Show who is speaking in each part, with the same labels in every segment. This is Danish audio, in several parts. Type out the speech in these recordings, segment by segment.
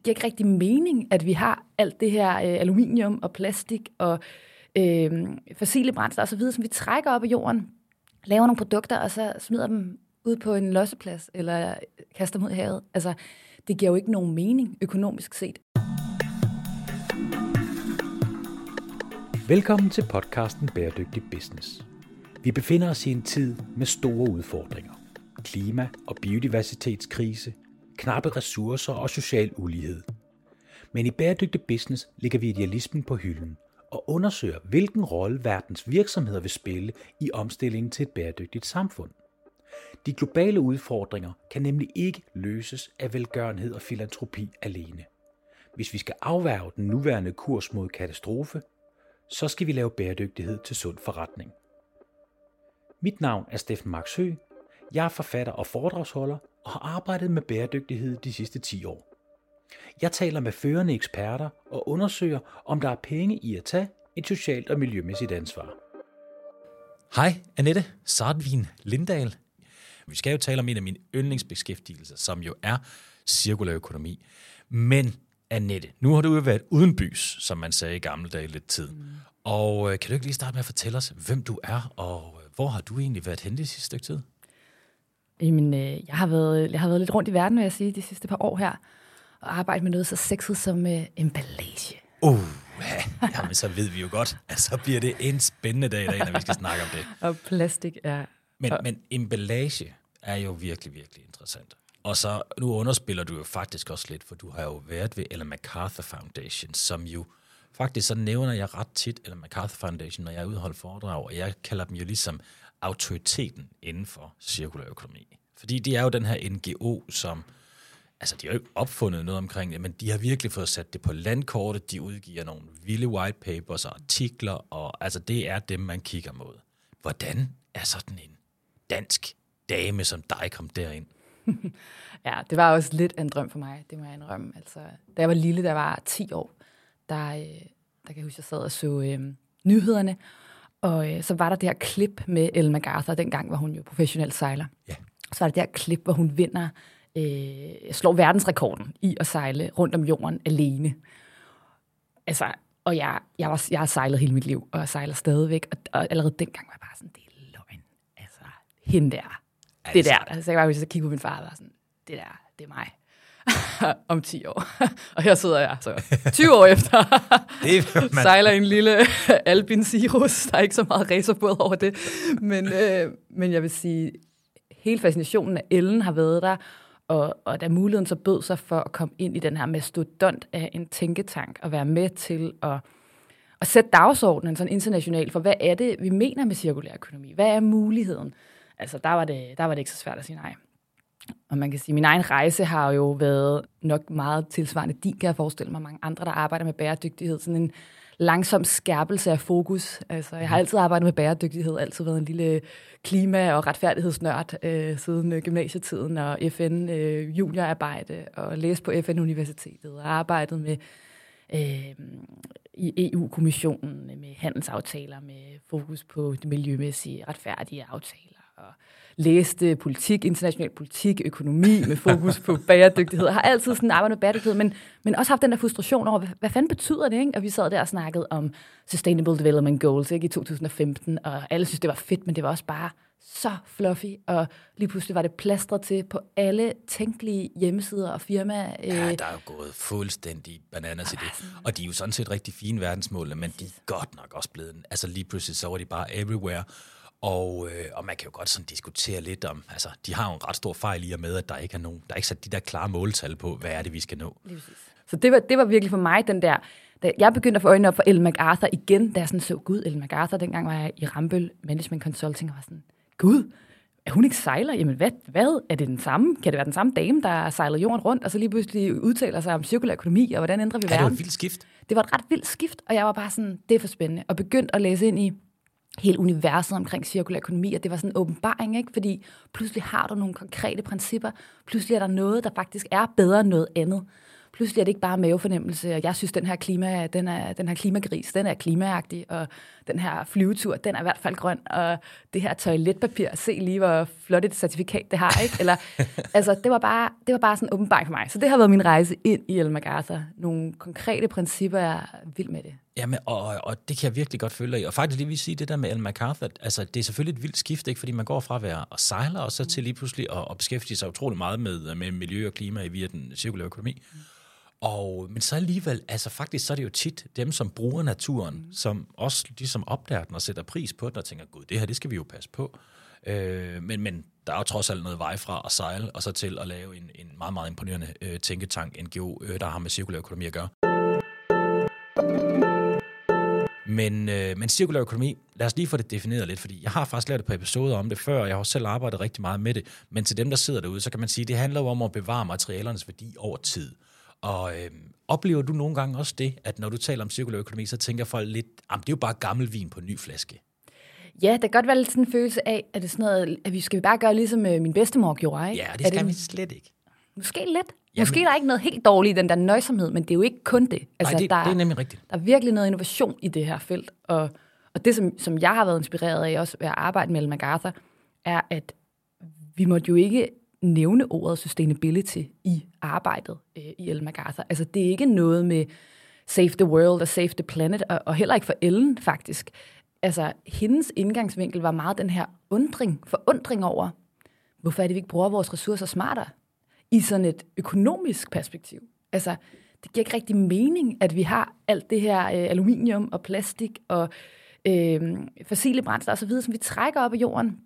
Speaker 1: det giver ikke rigtig mening, at vi har alt det her øh, aluminium og plastik og øh, fossile brændsler osv., som vi trækker op af jorden, laver nogle produkter, og så smider dem ud på en losseplads, eller kaster dem ud i havet. Altså, det giver jo ikke nogen mening økonomisk set.
Speaker 2: Velkommen til podcasten Bæredygtig Business. Vi befinder os i en tid med store udfordringer. Klima- og biodiversitetskrise, knappe ressourcer og social ulighed. Men i Bæredygtig Business ligger vi idealismen på hylden og undersøger, hvilken rolle verdens virksomheder vil spille i omstillingen til et bæredygtigt samfund. De globale udfordringer kan nemlig ikke løses af velgørenhed og filantropi alene. Hvis vi skal afværge den nuværende kurs mod katastrofe, så skal vi lave bæredygtighed til sund forretning. Mit navn er Steffen Max Jeg er forfatter og foredragsholder og har arbejdet med bæredygtighed de sidste 10 år. Jeg taler med førende eksperter og undersøger, om der er penge i at tage et socialt og miljømæssigt ansvar.
Speaker 3: Hej, Annette Sardvin Lindahl. Vi skal jo tale om en af mine yndlingsbeskæftigelser, som jo er cirkulær økonomi. Men Annette, nu har du jo været uden bys, som man sagde i gamle dage lidt tid. Mm. Og øh, kan du ikke lige starte med at fortælle os, hvem du er, og øh, hvor har du egentlig været henne det sidste stykke tid?
Speaker 1: Jamen, øh, jeg, har været, jeg har været lidt rundt i verden, vil jeg sige, de sidste par år her, og arbejdet med noget så sexet som øh, emballage.
Speaker 3: Uh, ja, jamen, så ved vi jo godt, at så bliver det en spændende dag i dag, når vi skal snakke om det.
Speaker 1: Og plastik er...
Speaker 3: Men, men emballage er jo virkelig, virkelig interessant. Og så nu underspiller du jo faktisk også lidt, for du har jo været ved Ellen MacArthur Foundation, som jo faktisk så nævner jeg ret tit Ellen MacArthur Foundation, når jeg udholder foredrag, og jeg kalder dem jo ligesom autoriteten inden for cirkulær økonomi. Fordi de er jo den her NGO, som, altså de har jo ikke opfundet noget omkring det, men de har virkelig fået sat det på landkortet, de udgiver nogle vilde white papers og artikler, og altså det er dem, man kigger mod. Hvordan er sådan en dansk dame som dig kom derind?
Speaker 1: ja, det var også lidt en drøm for mig, det må jeg indrømme. Altså, da jeg var lille, der var 10 år, der, øh, der kan jeg huske, jeg sad og så øh, nyhederne, og øh, så var der det her klip med Ellen MacArthur, dengang var hun jo professionel sejler.
Speaker 3: Ja.
Speaker 1: Så var der det her klip, hvor hun vinder, øh, slår verdensrekorden i at sejle rundt om jorden alene. Altså, og jeg, jeg, var, jeg har sejlet hele mit liv, og jeg sejler stadigvæk, og, og allerede dengang var jeg bare sådan, det er løgn. Altså, hende der, altså. det der. Altså, jeg var huske, at kigge på min far og var sådan, det der, det er mig. om 10 år. og her sidder jeg så 20 år efter. det man... Sejler en lille Albin Sirus. Der er ikke så meget racerbåd over det. Men, øh, men jeg vil sige, hele fascinationen af Ellen har været der, og, og da muligheden så bød sig for at komme ind i den her mastodont af en tænketank, og være med til at, at sætte dagsordenen sådan internationalt for, hvad er det, vi mener med cirkulær økonomi? Hvad er muligheden? Altså, der var det, der var det ikke så svært at sige nej. Og man kan sige, at min egen rejse har jo været nok meget tilsvarende din, kan jeg forestille mig. Mange andre, der arbejder med bæredygtighed. Sådan en langsom skærpelse af fokus. Altså, jeg har altid arbejdet med bæredygtighed, altid været en lille klima- og retfærdighedsnørd øh, siden øh, gymnasietiden og FN øh, juniorarbejde og læst på FN-universitetet og arbejdet med øh, i EU-kommissionen med handelsaftaler med fokus på det miljømæssige retfærdige aftaler og læste politik, international politik, økonomi med fokus på bæredygtighed. Har altid sådan arbejdet med bæredygtighed, men, men også haft den der frustration over, hvad, hvad fanden betyder det? Ikke? Og vi sad der og snakkede om Sustainable Development Goals ikke? i 2015, og alle synes, det var fedt, men det var også bare så fluffy, og lige pludselig var det plastret til på alle tænkelige hjemmesider og firmaer.
Speaker 3: Ja, der er jo gået fuldstændig bananas i det. Og de er jo sådan set rigtig fine verdensmål, men de er godt nok også blevet, altså lige pludselig så var de bare everywhere. Og, øh, og man kan jo godt sådan diskutere lidt om, altså de har jo en ret stor fejl i og med, at der ikke er nogen, der er ikke sat de der klare måltal på, hvad er det, vi skal nå.
Speaker 1: Så det var, det var virkelig for mig den der, da jeg begyndte at få øjnene op for Ellen MacArthur igen, da jeg sådan så, gud, Ellen MacArthur, dengang var jeg i Rambøl Management Consulting, og var sådan, gud, er hun ikke sejler? Jamen hvad, hvad? Er det den samme? Kan det være den samme dame, der sejler jorden rundt, og så lige pludselig udtaler sig om cirkulær økonomi, og hvordan ændrer vi verden?
Speaker 3: Ja, det var et vildt skift.
Speaker 1: Det var et ret vildt skift, og jeg var bare sådan, det er for spændende, og begyndte at læse ind i, hele universet omkring cirkulær økonomi, og det var sådan en åbenbaring, ikke? fordi pludselig har du nogle konkrete principper, pludselig er der noget, der faktisk er bedre end noget andet. pludselig er det ikke bare mavefornemmelse, og jeg synes, den her, klima, den, er, den her klimagris, den er klimaagtig, og den her flyvetur, den er i hvert fald grøn, og det her toiletpapir, se lige, hvor flot et certifikat det har, ikke? Eller, altså, det var bare, det var bare sådan åbenbart for mig. Så det har været min rejse ind i El Magartha. Nogle konkrete principper, jeg er vild med det.
Speaker 3: Jamen, og, og det kan jeg virkelig godt følge dig i. Og faktisk lige vil sige, det der med El MacArthur, altså det er selvfølgelig et vildt skift, ikke? fordi man går fra at være og sejler, og så til lige pludselig at, at beskæftige sig utrolig meget med, med miljø og klima via den cirkulære økonomi. Mm. Og, men så alligevel, altså faktisk, så er det jo tit dem, som bruger naturen, mm. som også ligesom opdager den og sætter pris på den og tænker, gud, det her, det skal vi jo passe på. Øh, men, men der er jo trods alt noget vej fra at sejle, og så til at lave en, en meget, meget imponerende øh, tænketank, NGO, øh, der har med cirkulær økonomi at gøre. Men, øh, men cirkulær økonomi, lad os lige få det defineret lidt, fordi jeg har faktisk lavet et par episoder om det før, og jeg har selv arbejdet rigtig meget med det, men til dem, der sidder derude, så kan man sige, at det handler om at bevare materialernes værdi over tid. Og øh, oplever du nogle gange også det, at når du taler om cirkulær økonomi, så tænker folk lidt, at det er jo bare gammel vin på en ny flaske?
Speaker 1: Ja, det kan godt være lidt sådan en følelse af, at, det er sådan noget, at vi skal bare gøre ligesom øh, min bedstemor gjorde, ikke?
Speaker 3: Ja, det skal
Speaker 1: det,
Speaker 3: vi slet ikke.
Speaker 1: Måske lidt. Jamen, Måske er der ikke noget helt dårligt i den der nøjsomhed, men det er jo ikke kun det.
Speaker 3: Altså, Nej, det,
Speaker 1: der,
Speaker 3: det er nemlig rigtigt.
Speaker 1: Der er virkelig noget innovation i det her felt. Og, og det, som, som jeg har været inspireret af også ved at arbejde med MacArthur, er, at vi måtte jo ikke nævne ordet sustainability i arbejdet øh, i El MacArthur. Altså, det er ikke noget med save the world og save the planet, og, og heller ikke for Ellen, faktisk. Altså, hendes indgangsvinkel var meget den her undring, forundring over, hvorfor er det, vi ikke bruger vores ressourcer smartere? I sådan et økonomisk perspektiv. Altså, det giver ikke rigtig mening, at vi har alt det her øh, aluminium og plastik og øh, fossile brændsler osv., som vi trækker op af jorden,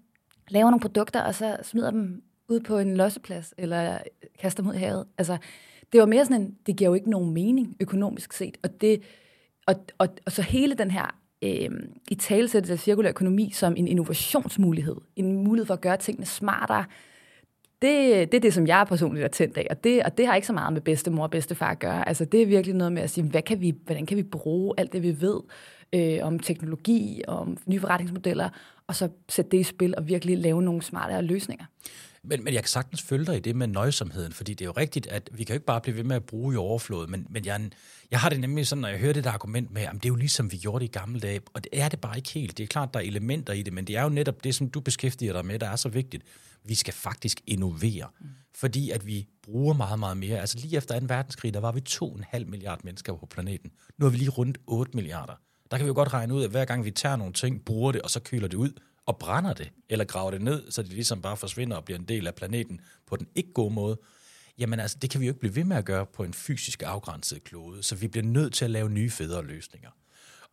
Speaker 1: laver nogle produkter, og så smider dem ud på en losseplads, eller kaster dem ud i havet. Altså, det var mere sådan en, det giver jo ikke nogen mening økonomisk set. Og, det, og, og, og så hele den her øh, i talsættelse af cirkulær økonomi som en innovationsmulighed, en mulighed for at gøre tingene smartere, det, det er det, som jeg personligt er tændt af, og det, og det har ikke så meget med bedstemor og bedstefar at gøre. Altså, det er virkelig noget med at sige, hvad kan vi, hvordan kan vi bruge alt det, vi ved øh, om teknologi, om nye forretningsmodeller, og så sætte det i spil og virkelig lave nogle smartere løsninger.
Speaker 3: Men, men jeg kan sagtens følge dig i det med nøjsomheden, fordi det er jo rigtigt, at vi kan jo ikke bare blive ved med at bruge i overflod, men, men jeg, jeg har det nemlig sådan, når jeg hører det der argument med, at det er jo ligesom vi gjorde det i gamle dage, og det er det bare ikke helt. Det er klart, der er elementer i det, men det er jo netop det, som du beskæftiger dig med, der er så vigtigt vi skal faktisk innovere, mm. fordi at vi bruger meget, meget mere. Altså lige efter 2. verdenskrig, der var vi 2,5 milliarder mennesker på planeten. Nu er vi lige rundt 8 milliarder. Der kan vi jo godt regne ud, at hver gang vi tager nogle ting, bruger det, og så køler det ud, og brænder det, eller graver det ned, så det ligesom bare forsvinder og bliver en del af planeten på den ikke gode måde, jamen altså, det kan vi jo ikke blive ved med at gøre på en fysisk afgrænset klode, så vi bliver nødt til at lave nye federe løsninger.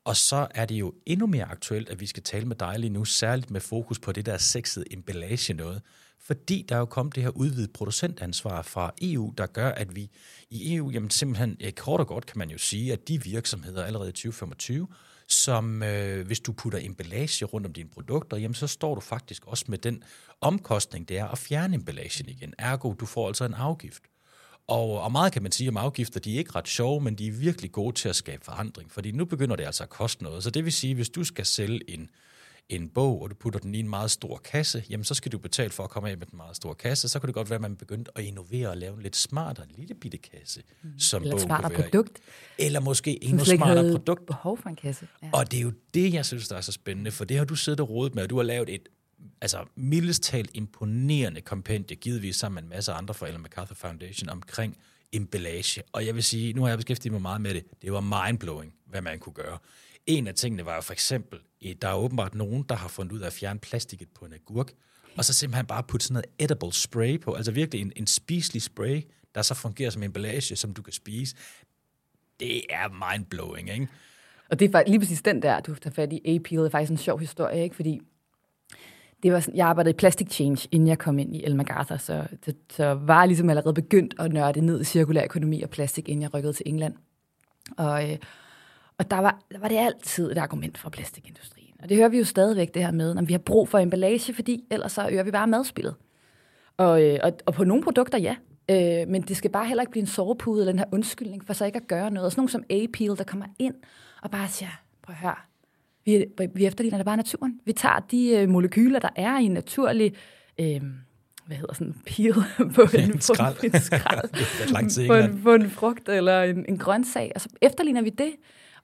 Speaker 3: Og så er det jo endnu mere aktuelt, at vi skal tale med dig lige nu, særligt med fokus på det der sexede emballage noget, fordi der er jo kommet det her udvidet producentansvar fra EU, der gør, at vi i EU, jamen simpelthen kort og godt kan man jo sige, at de virksomheder allerede i 2025, som øh, hvis du putter emballage rundt om dine produkter, jamen så står du faktisk også med den omkostning, det er at fjerne emballagen igen. Ergo, du får altså en afgift. Og, og meget kan man sige om afgifter, de er ikke ret sjove, men de er virkelig gode til at skabe forandring, fordi nu begynder det altså at koste noget. Så det vil sige, hvis du skal sælge en, en bog, og du putter den i en meget stor kasse, jamen så skal du betale for at komme af med den meget store kasse. Så kan det godt være, at man begyndte at innovere og lave en lidt smartere lille bitte kasse, mm. som
Speaker 1: Eller
Speaker 3: bogen
Speaker 1: smartere produkt.
Speaker 3: Eller måske endnu smartere produkt.
Speaker 1: behov for en kasse.
Speaker 3: Ja. Og det er jo det, jeg synes, der er så spændende, for det har du siddet og rodet med, og du har lavet et altså mildest talt imponerende kompendie, givetvis sammen med en masse andre fra Ellen MacArthur Foundation, omkring emballage. Og jeg vil sige, nu har jeg beskæftiget mig meget med det, det var mindblowing, hvad man kunne gøre. En af tingene var jo for eksempel, der er åbenbart nogen, der har fundet ud af at fjerne plastikket på en agurk, og så simpelthen bare putte sådan noget edible spray på, altså virkelig en, en spiselig spray, der så fungerer som emballage, som du kan spise. Det er mindblowing, ikke?
Speaker 1: Og det er faktisk lige præcis den der, du tager fat i. AP, det er faktisk en sjov historie, ikke? Fordi det var sådan, jeg arbejdede i Plastic Change, inden jeg kom ind i El MacArthur, så, så, så var jeg ligesom allerede begyndt at nørde ned i cirkulær økonomi og plastik, inden jeg rykkede til England. Og, øh, og der var, der var det altid et argument fra plastikindustrien. Og det hører vi jo stadigvæk det her med, at vi har brug for emballage, fordi ellers så øger vi bare madspillet. Og, øh, og, og på nogle produkter, ja. Øh, men det skal bare heller ikke blive en sovepude eller den her undskyldning for så ikke at gøre noget. Og sådan nogen som A-Peel, der kommer ind og bare siger, prøv at høre, vi, vi efterligner det bare naturen. Vi tager de øh, molekyler, der er i en naturlig øh, hvad hedder sådan, på en, på
Speaker 3: skrald.
Speaker 1: en skrald,
Speaker 3: er langt til
Speaker 1: på, en, på en frugt eller en, en grøntsag, og så efterligner vi det,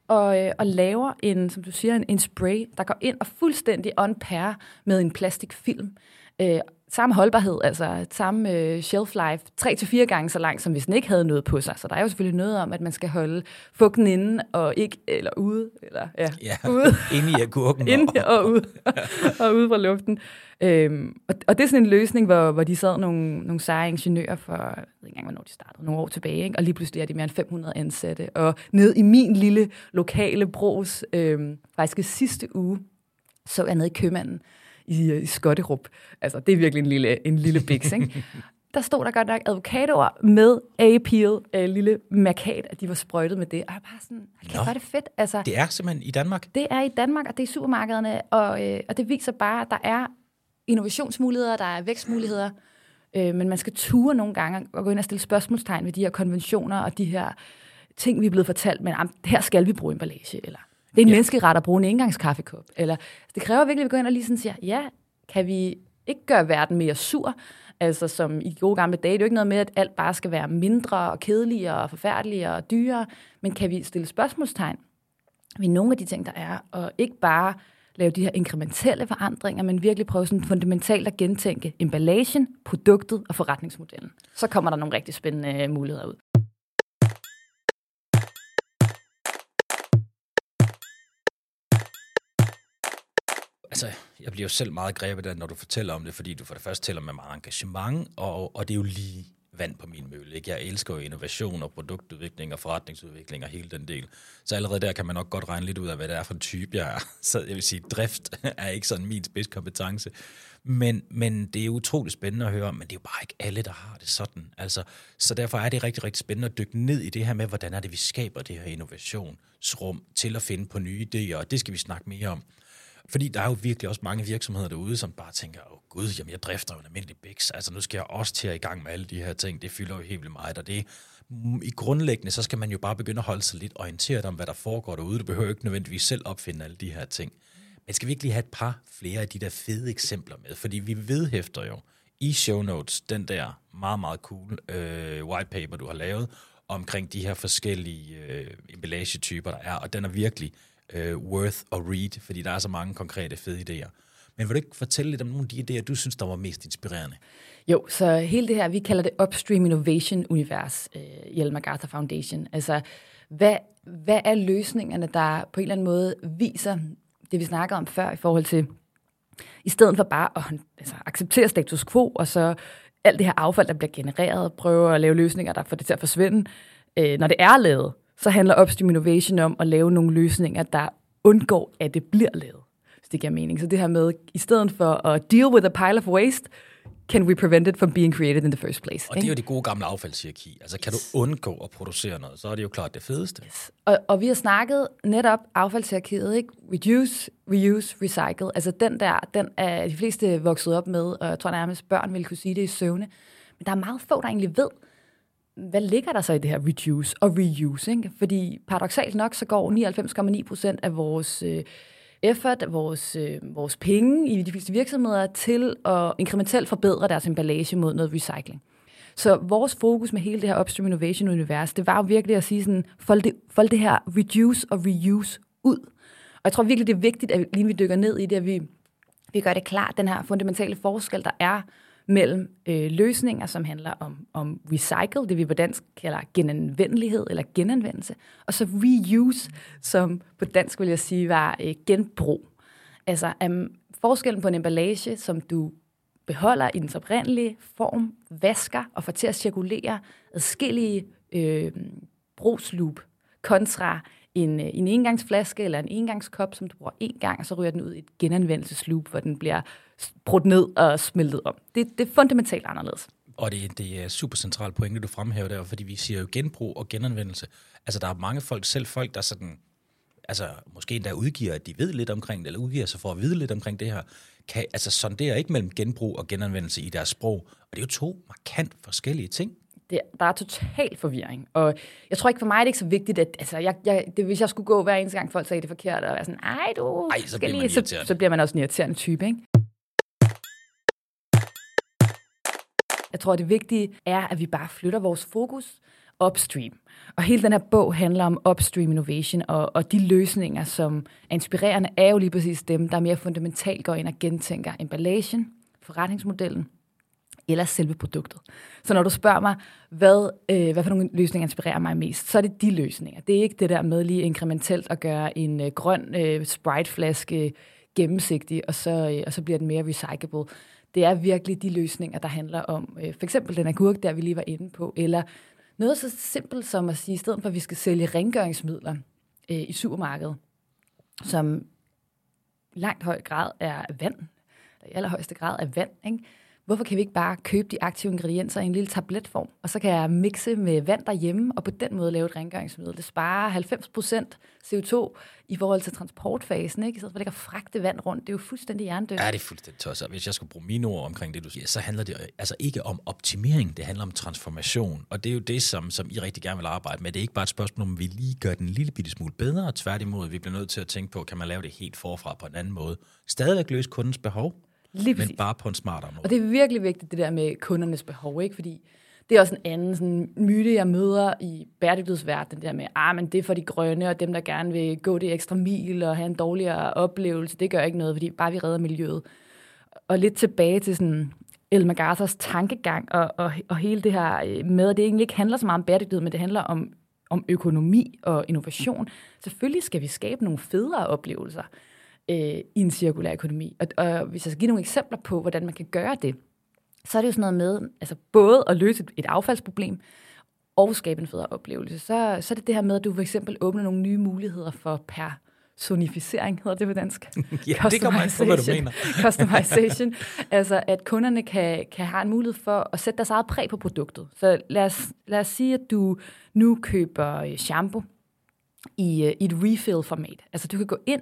Speaker 1: og, øh, og laver en, som du siger, en, en spray, der går ind og fuldstændig on pair med en plastikfilm. Øh, samme holdbarhed, altså samme øh, shelf life, tre til fire gange så lang, som hvis den ikke havde noget på sig. Så der er jo selvfølgelig noget om, at man skal holde fugten inde og ikke, eller ude, eller ja,
Speaker 3: Ja,
Speaker 1: ude.
Speaker 3: inde i agurken.
Speaker 1: Inde og ude, og ude fra luften. Øhm, og, og det er sådan en løsning, hvor, hvor de sad nogle, nogle seje ingeniører for, jeg ved ikke engang, hvornår de startede, nogle år tilbage, ikke? og lige pludselig er de mere end 500 ansatte. Og ned i min lille lokale bros, øhm, faktisk sidste uge, så jeg nede i købmanden i, i Skotterup. Altså, det er virkelig en lille, en lille biks, ikke? Der stod der godt nok avocadoer med A-peel, øh, lille markat, at de var sprøjtet med det. Og jeg bare sådan, hvor er det fedt. Altså,
Speaker 3: Det er simpelthen i Danmark.
Speaker 1: det er i Danmark, og det er i supermarkederne, og, øh, og det viser bare, at der er innovationsmuligheder, der er vækstmuligheder, øh, men man skal ture nogle gange og gå ind og stille spørgsmålstegn ved de her konventioner og de her ting, vi er blevet fortalt, men her skal vi bruge emballage, eller det er en ja. menneskeret at bruge en engangskaffekop, eller det kræver virkelig, at vi går ind og lige sådan siger, ja, kan vi ikke gøre verden mere sur, altså som i gode gamle dage, det er jo ikke noget med, at alt bare skal være mindre og kedeligere og forfærdeligere og dyrere, men kan vi stille spørgsmålstegn ved nogle af de ting, der er, og ikke bare lave de her inkrementelle forandringer, men virkelig prøve sådan fundamentalt at gentænke emballagen, produktet og forretningsmodellen. Så kommer der nogle rigtig spændende muligheder ud.
Speaker 3: Altså, jeg bliver jo selv meget grebet af, når du fortæller om det, fordi du for det første tæller med meget engagement, og, og det er jo lige vand på min mølle. Ikke? Jeg elsker jo innovation og produktudvikling og forretningsudvikling og hele den del. Så allerede der kan man nok godt regne lidt ud af, hvad det er for en type, jeg er. Så jeg vil sige, drift er ikke sådan min spidskompetence. Men, men det er utroligt spændende at høre, men det er jo bare ikke alle, der har det sådan. Altså, så derfor er det rigtig, rigtig spændende at dykke ned i det her med, hvordan er det, vi skaber det her innovationsrum til at finde på nye idéer, og det skal vi snakke mere om. Fordi der er jo virkelig også mange virksomheder derude, som bare tænker, åh oh, gud, jamen jeg drifter jo en almindelig biks, altså nu skal jeg også til at i gang med alle de her ting, det fylder jo helt vildt meget, og det mm, i grundlæggende, så skal man jo bare begynde at holde sig lidt orienteret om, hvad der foregår derude. Du behøver ikke nødvendigvis selv opfinde alle de her ting. Men skal vi ikke lige have et par flere af de der fede eksempler med? Fordi vi vedhæfter jo i show notes den der meget, meget cool øh, white paper, du har lavet, omkring de her forskellige øh, emballagetyper, der er, og den er virkelig øh, worth at read, fordi der er så mange konkrete fede idéer. Men vil du ikke fortælle lidt om nogle af de idéer, du synes, der var mest inspirerende?
Speaker 1: Jo, så hele det her, vi kalder det Upstream Innovation-univers øh, i Ellen MacArthur Foundation. Altså, hvad, hvad er løsningerne, der på en eller anden måde viser det, vi snakkede om før, i forhold til, i stedet for bare at altså, acceptere status quo, og så alt det her affald, der bliver genereret, prøve at lave løsninger, der får det til at forsvinde. Øh, når det er lavet, så handler Upstream Innovation om at lave nogle løsninger, der undgår, at det bliver lavet. Hvis det giver mening. Så det her med, i stedet for at deal with a pile of waste, can we prevent it from being created in the first place?
Speaker 3: Og det er jo det gode gamle affaldshierarki. Altså kan du undgå at producere noget, så er det jo klart det fedeste.
Speaker 1: Og, og vi har snakket netop affaldshierarkiet, ikke? Reduce, reuse, recycle. Altså den der, den er de fleste vokset op med, og jeg tror nærmest børn vil kunne sige det i søvne. Men der er meget få, der egentlig ved, hvad ligger der så i det her reduce og reuse? Ikke? Fordi paradoxalt nok, så går 99,9 procent af vores øh, effort, vores, øh, vores penge i de fleste virksomheder til at inkrementelt forbedre deres emballage mod noget recycling. Så vores fokus med hele det her Upstream Innovation-univers, det var jo virkelig at sige sådan, fold det, fold det her reduce og reuse ud. Og jeg tror virkelig, det er vigtigt, at lige vi dykker ned i det, at vi, vi gør det klart, den her fundamentale forskel, der er mellem øh, løsninger, som handler om, om recycle, det vi på dansk kalder genanvendelighed eller genanvendelse, og så reuse, som på dansk vil jeg sige var øh, genbrug. Altså um, forskellen på en emballage, som du beholder i dens oprindelige form, vasker og får til at cirkulere adskillige øh, brugsloop kontra en, øh, en engangsflaske eller en engangskop, som du bruger en gang, og så ryger den ud i et genanvendelsesloop, hvor den bliver brudt ned og smeltet om. Det, det er fundamentalt anderledes.
Speaker 3: Og det, det er super centralt pointe, du fremhæver der, fordi vi siger jo genbrug og genanvendelse. Altså, der er mange folk, selv folk, der sådan, altså, måske endda udgiver, at de ved lidt omkring det, eller udgiver sig for at vide lidt omkring det her, kan altså sondere ikke mellem genbrug og genanvendelse i deres sprog. Og det er jo to markant forskellige ting.
Speaker 1: Det, der er total forvirring, og jeg tror ikke for mig, det er ikke så vigtigt, at altså, jeg, jeg, det, hvis jeg skulle gå hver eneste gang, folk sagde det forkert, og være sådan, ej du,
Speaker 3: Ej, så
Speaker 1: skal
Speaker 3: bliver
Speaker 1: lige, så, så bliver man også en irriterende type, ikke? Jeg tror, det vigtige er, at vi bare flytter vores fokus upstream. Og hele den her bog handler om upstream innovation, og, og de løsninger, som er inspirerende, er jo lige præcis dem, der mere fundamentalt går ind og gentænker emballagen, forretningsmodellen, eller selve produktet. Så når du spørger mig, hvad, øh, hvad for nogle løsninger inspirerer mig mest, så er det de løsninger. Det er ikke det der med lige inkrementelt at gøre en øh, grøn øh, Sprite-flaske gennemsigtig, og så, øh, og så bliver den mere recyclable. Det er virkelig de løsninger, der handler om øh, for eksempel den agurk, der vi lige var inde på, eller noget så simpelt som at sige, i stedet for at vi skal sælge rengøringsmidler øh, i supermarkedet, som langt høj grad er vand, eller i allerhøjeste grad er vand, ikke? Hvorfor kan vi ikke bare købe de aktive ingredienser i en lille tabletform, og så kan jeg mixe med vand derhjemme, og på den måde lave et rengøringsmiddel. Det sparer 90% CO2 i forhold til transportfasen, ikke? Så for at fragte vand rundt, det er jo fuldstændig hjernedødt.
Speaker 3: Ja, det er fuldstændig tosset. Hvis jeg skulle bruge mine ord omkring det, du siger, så handler det altså ikke om optimering, det handler om transformation. Og det er jo det, som, som I rigtig gerne vil arbejde med. Det er ikke bare et spørgsmål om, vi lige gør den en lille bitte smule bedre, og tværtimod, vi bliver nødt til at tænke på, kan man lave det helt forfra på en anden måde. Stadigvæk løse kundens behov, Lige præcis. men bare på en smartere måde.
Speaker 1: Og det er virkelig vigtigt, det der med kundernes behov, ikke? Fordi det er også en anden sådan, myte, jeg møder i bæredygtighedsverdenen, det der med, ah, men det er for de grønne, og dem, der gerne vil gå det ekstra mil og have en dårligere oplevelse, det gør ikke noget, fordi bare vi redder miljøet. Og lidt tilbage til sådan El MacArthurs tankegang, og, og, og hele det her øh, med, at det egentlig ikke handler så meget om bæredygtighed, men det handler om, om økonomi og innovation. Selvfølgelig skal vi skabe nogle federe oplevelser øh, i en cirkulær økonomi. Og, og hvis jeg skal give nogle eksempler på, hvordan man kan gøre det, så er det jo sådan noget med altså både at løse et, et affaldsproblem og skabe en federe oplevelse. Så, så er det det her med, at du for eksempel åbner nogle nye muligheder for per sonificering, hedder det på dansk?
Speaker 3: ja, det kommer an på, hvad du mener.
Speaker 1: Customization. altså, at kunderne kan, kan have en mulighed for at sætte deres eget præg på produktet. Så lad os, lad os sige, at du nu køber øh, shampoo i, øh, i et refill-format. Altså, du kan gå ind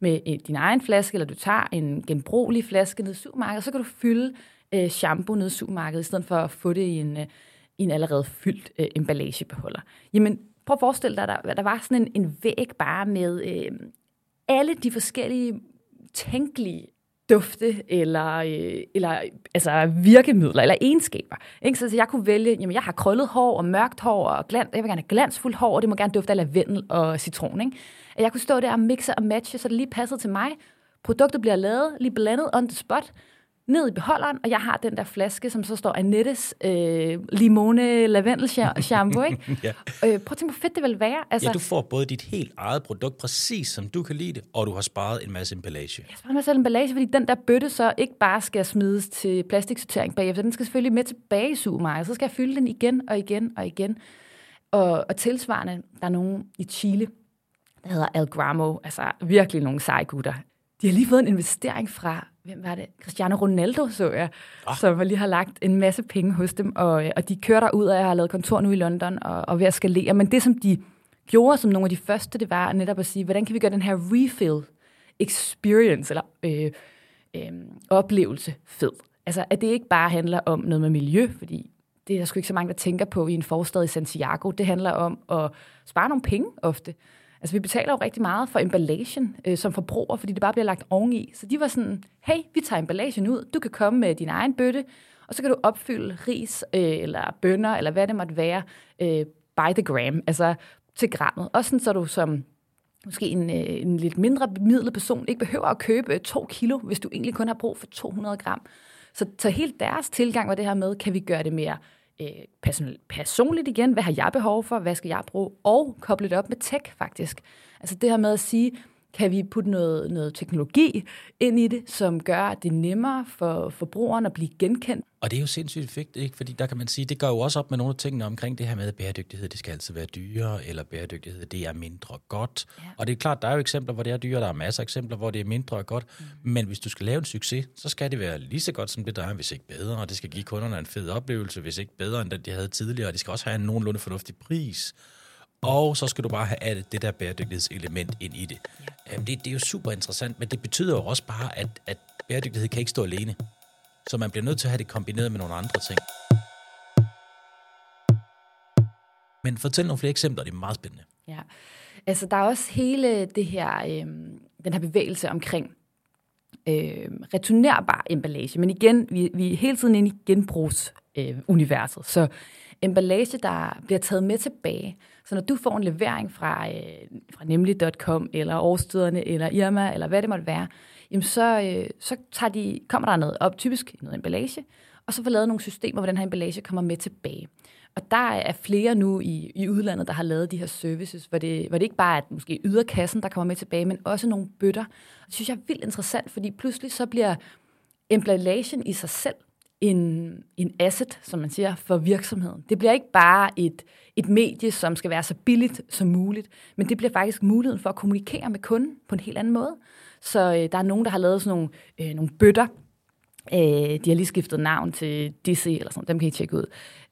Speaker 1: med øh, din egen flaske, eller du tager en genbrugelig flaske ned i supermarkedet, så kan du fylde øh, shampoo ned i supermarkedet, i stedet for at få det i en, øh, i en allerede fyldt øh, emballagebeholder. Jamen, prøv at forestille dig, at der, der var sådan en, en væg bare med øh, alle de forskellige tænkelige dufte eller, øh, eller altså virkemidler eller egenskaber. Ikke? Så, så jeg kunne vælge, jamen jeg har krøllet hår og mørkt hår og glans, jeg vil gerne have glansfuldt hår, og det må gerne dufte af lavendel og citron. Ikke? At jeg kunne stå der og mixe og matche, så det lige passede til mig. Produktet bliver lavet, lige blandet on the spot, ned i beholderen, og jeg har den der flaske, som så står Annettes øh, limone lavendel shampoo, ikke? ja. øh, prøv at tænke, hvor fedt det vil være.
Speaker 3: Altså, ja, du får både dit helt eget produkt, præcis som du kan lide det, og du har sparet en masse emballage.
Speaker 1: Jeg har sparet en masse emballage, fordi den der bøtte så ikke bare skal smides til plastiksortering bagefter, den skal selvfølgelig med tilbage i supermarkedet, så skal jeg fylde den igen og igen og igen. Og, og tilsvarende, der er nogen i Chile, der hedder Algramo, altså virkelig nogle seje gutter. De har lige fået en investering fra hvem var det? Cristiano Ronaldo, så jeg, ah. som lige har lagt en masse penge hos dem, og, og de kører der ud og jeg har lavet kontor nu i London og, og ved at skalere. Men det, som de gjorde som nogle af de første, det var netop at sige, hvordan kan vi gøre den her refill experience, eller øh, øh, oplevelse fed? Altså, at det ikke bare handler om noget med miljø, fordi det er der sgu ikke så mange, der tænker på i en forstad i Santiago. Det handler om at spare nogle penge ofte. Altså, vi betaler jo rigtig meget for emballagen øh, som forbruger, fordi det bare bliver lagt oveni. Så de var sådan, hey, vi tager emballagen ud, du kan komme med din egen bøtte, og så kan du opfylde ris øh, eller bønner, eller hvad det måtte være, øh, by the gram, altså til grammet. Og sådan, så du som måske en, øh, en lidt mindre bemidlet person ikke behøver at købe to kilo, hvis du egentlig kun har brug for 200 gram. Så, så helt deres tilgang var det her med, kan vi gøre det mere øh, personligt igen, hvad har jeg behov for, hvad skal jeg bruge, og koble det op med tech faktisk. Altså det her med at sige, kan vi putte noget, noget teknologi ind i det, som gør at det er nemmere for forbrugeren at blive genkendt?
Speaker 3: Og det er jo sindssygt fedt, ikke? fordi der kan man sige, det gør jo også op med nogle af tingene omkring det her med, at bæredygtighed, det skal altid være dyrere, eller bæredygtighed, det er mindre godt. Ja. Og det er klart, der er jo eksempler, hvor det er dyrere, der er masser af eksempler, hvor det er mindre godt, mm. men hvis du skal lave en succes, så skal det være lige så godt som det, der er, hvis ikke bedre, og det skal give kunderne en fed oplevelse, hvis ikke bedre, end det, de havde tidligere, og det skal også have en nogenlunde fornuftig pris og så skal du bare have det der bæredygtighedselement ind i det. Ja. det. Det er jo super interessant, men det betyder jo også bare, at, at bæredygtighed kan ikke stå alene. Så man bliver nødt til at have det kombineret med nogle andre ting. Men fortæl nogle flere eksempler, det er meget spændende.
Speaker 1: Ja, altså der er også hele det her, øh, den her bevægelse omkring øh, returnerbar emballage. Men igen, vi, vi er hele tiden inde i genbrugsuniverset. Øh, så emballage, der bliver taget med tilbage. Så når du får en levering fra, øh, fra nemlig.com, eller Årstiderne, eller Irma, eller hvad det måtte være, jamen så, øh, så tager de, kommer der noget op, typisk noget emballage, og så får lavet nogle systemer, hvor den her emballage kommer med tilbage. Og der er flere nu i, i udlandet, der har lavet de her services, hvor det, hvor det ikke bare er at måske yderkassen, der kommer med tilbage, men også nogle bøtter. Det synes jeg er vildt interessant, fordi pludselig så bliver emballagen i sig selv en, en asset, som man siger, for virksomheden. Det bliver ikke bare et, et medie, som skal være så billigt som muligt, men det bliver faktisk muligheden for at kommunikere med kunden på en helt anden måde. Så øh, der er nogen, der har lavet sådan nogle, øh, nogle bøtter, øh, de har lige skiftet navn til DC eller sådan, dem kan I tjekke ud.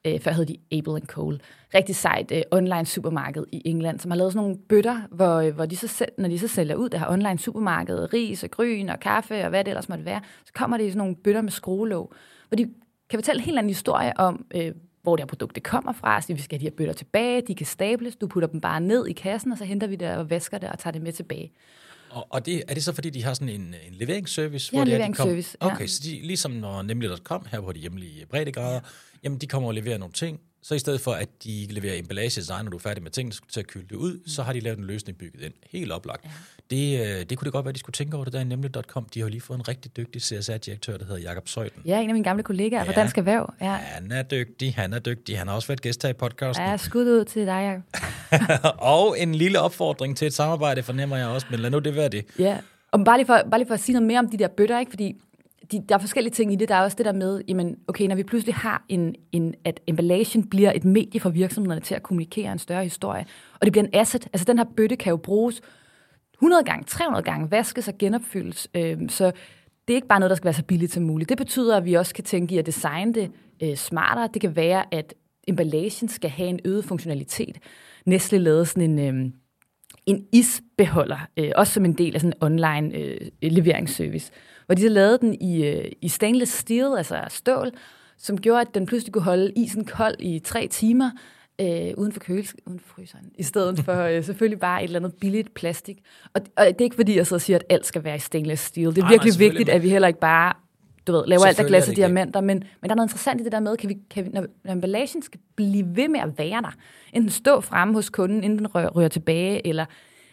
Speaker 1: Øh, før hed de Able and Cole. Rigtig sejt øh, online supermarked i England, som har lavet sådan nogle bøtter, hvor, øh, hvor de så selv, når de så sælger ud det her online supermarked, ris og gryn og kaffe og hvad det ellers måtte være, så kommer det i sådan nogle bøtter med skruelåg, hvor de kan fortælle en helt anden historie om, øh, hvor det her produkt det kommer fra, så vi skal have de her bøtter tilbage, de kan stables, du putter dem bare ned i kassen, og så henter vi det og vasker det og tager det med tilbage.
Speaker 3: Og, og det, er det så, fordi de har sådan en, en leveringsservice?
Speaker 1: Ja,
Speaker 3: hvor
Speaker 1: en leveringsservice,
Speaker 3: de kom, Okay, ja. så de, ligesom når nemlig.com her på de hjemlige breddegrader, ja. jamen de kommer og leverer nogle ting, så i stedet for, at de leverer emballage dig, når du er færdig med tingene, skal til at kylde det ud, så har de lavet en løsning bygget ind. Helt oplagt. Ja. Det, øh, det kunne det godt være, at de skulle tænke over det der i nemlig.com. De har jo lige fået en rigtig dygtig CSR-direktør, der hedder Jakob Søjden.
Speaker 1: Ja, en af mine gamle kollegaer ja. fra Dansk Erhverv. Ja.
Speaker 3: Han er dygtig, han er dygtig. Han har også været gæst her i podcasten.
Speaker 1: Ja, skud ud til dig, Jacob.
Speaker 3: og en lille opfordring til et samarbejde, fornemmer jeg også, men lad nu det være det.
Speaker 1: Ja, og bare lige, for, bare lige for at sige noget mere om de der bøtter, ikke? fordi de, der er forskellige ting i det. Der er også det der med, jamen, okay, når vi pludselig har en, en, at emballagen bliver et medie for virksomhederne til at kommunikere en større historie, og det bliver en asset. Altså den her bøtte kan jo bruges 100 gange, 300 gange, vaskes og genopfyldes. Øh, så det er ikke bare noget, der skal være så billigt som muligt. Det betyder, at vi også kan tænke i at designe det øh, smartere. Det kan være, at emballagen skal have en øget funktionalitet. Nestle lavede sådan en... Øh, en isbeholder, øh, også som en del af sådan en online øh, leveringsservice, hvor de så lavede den i, øh, i stainless steel, altså stål, som gjorde, at den pludselig kunne holde isen kold i tre timer, øh, uden for køles, uden for fryseren, i stedet for øh, selvfølgelig bare et eller andet billigt plastik. Og, og det er ikke fordi, jeg så siger, at alt skal være i stainless steel. Det er nej, virkelig nej, vigtigt, at vi heller ikke bare du ved, laver alt af glas og diamanter, men, men der er noget interessant i det der med, kan vi, kan vi, når, når emballagen skal blive ved med at være der, enten stå fremme hos kunden, inden den rører, rører tilbage, eller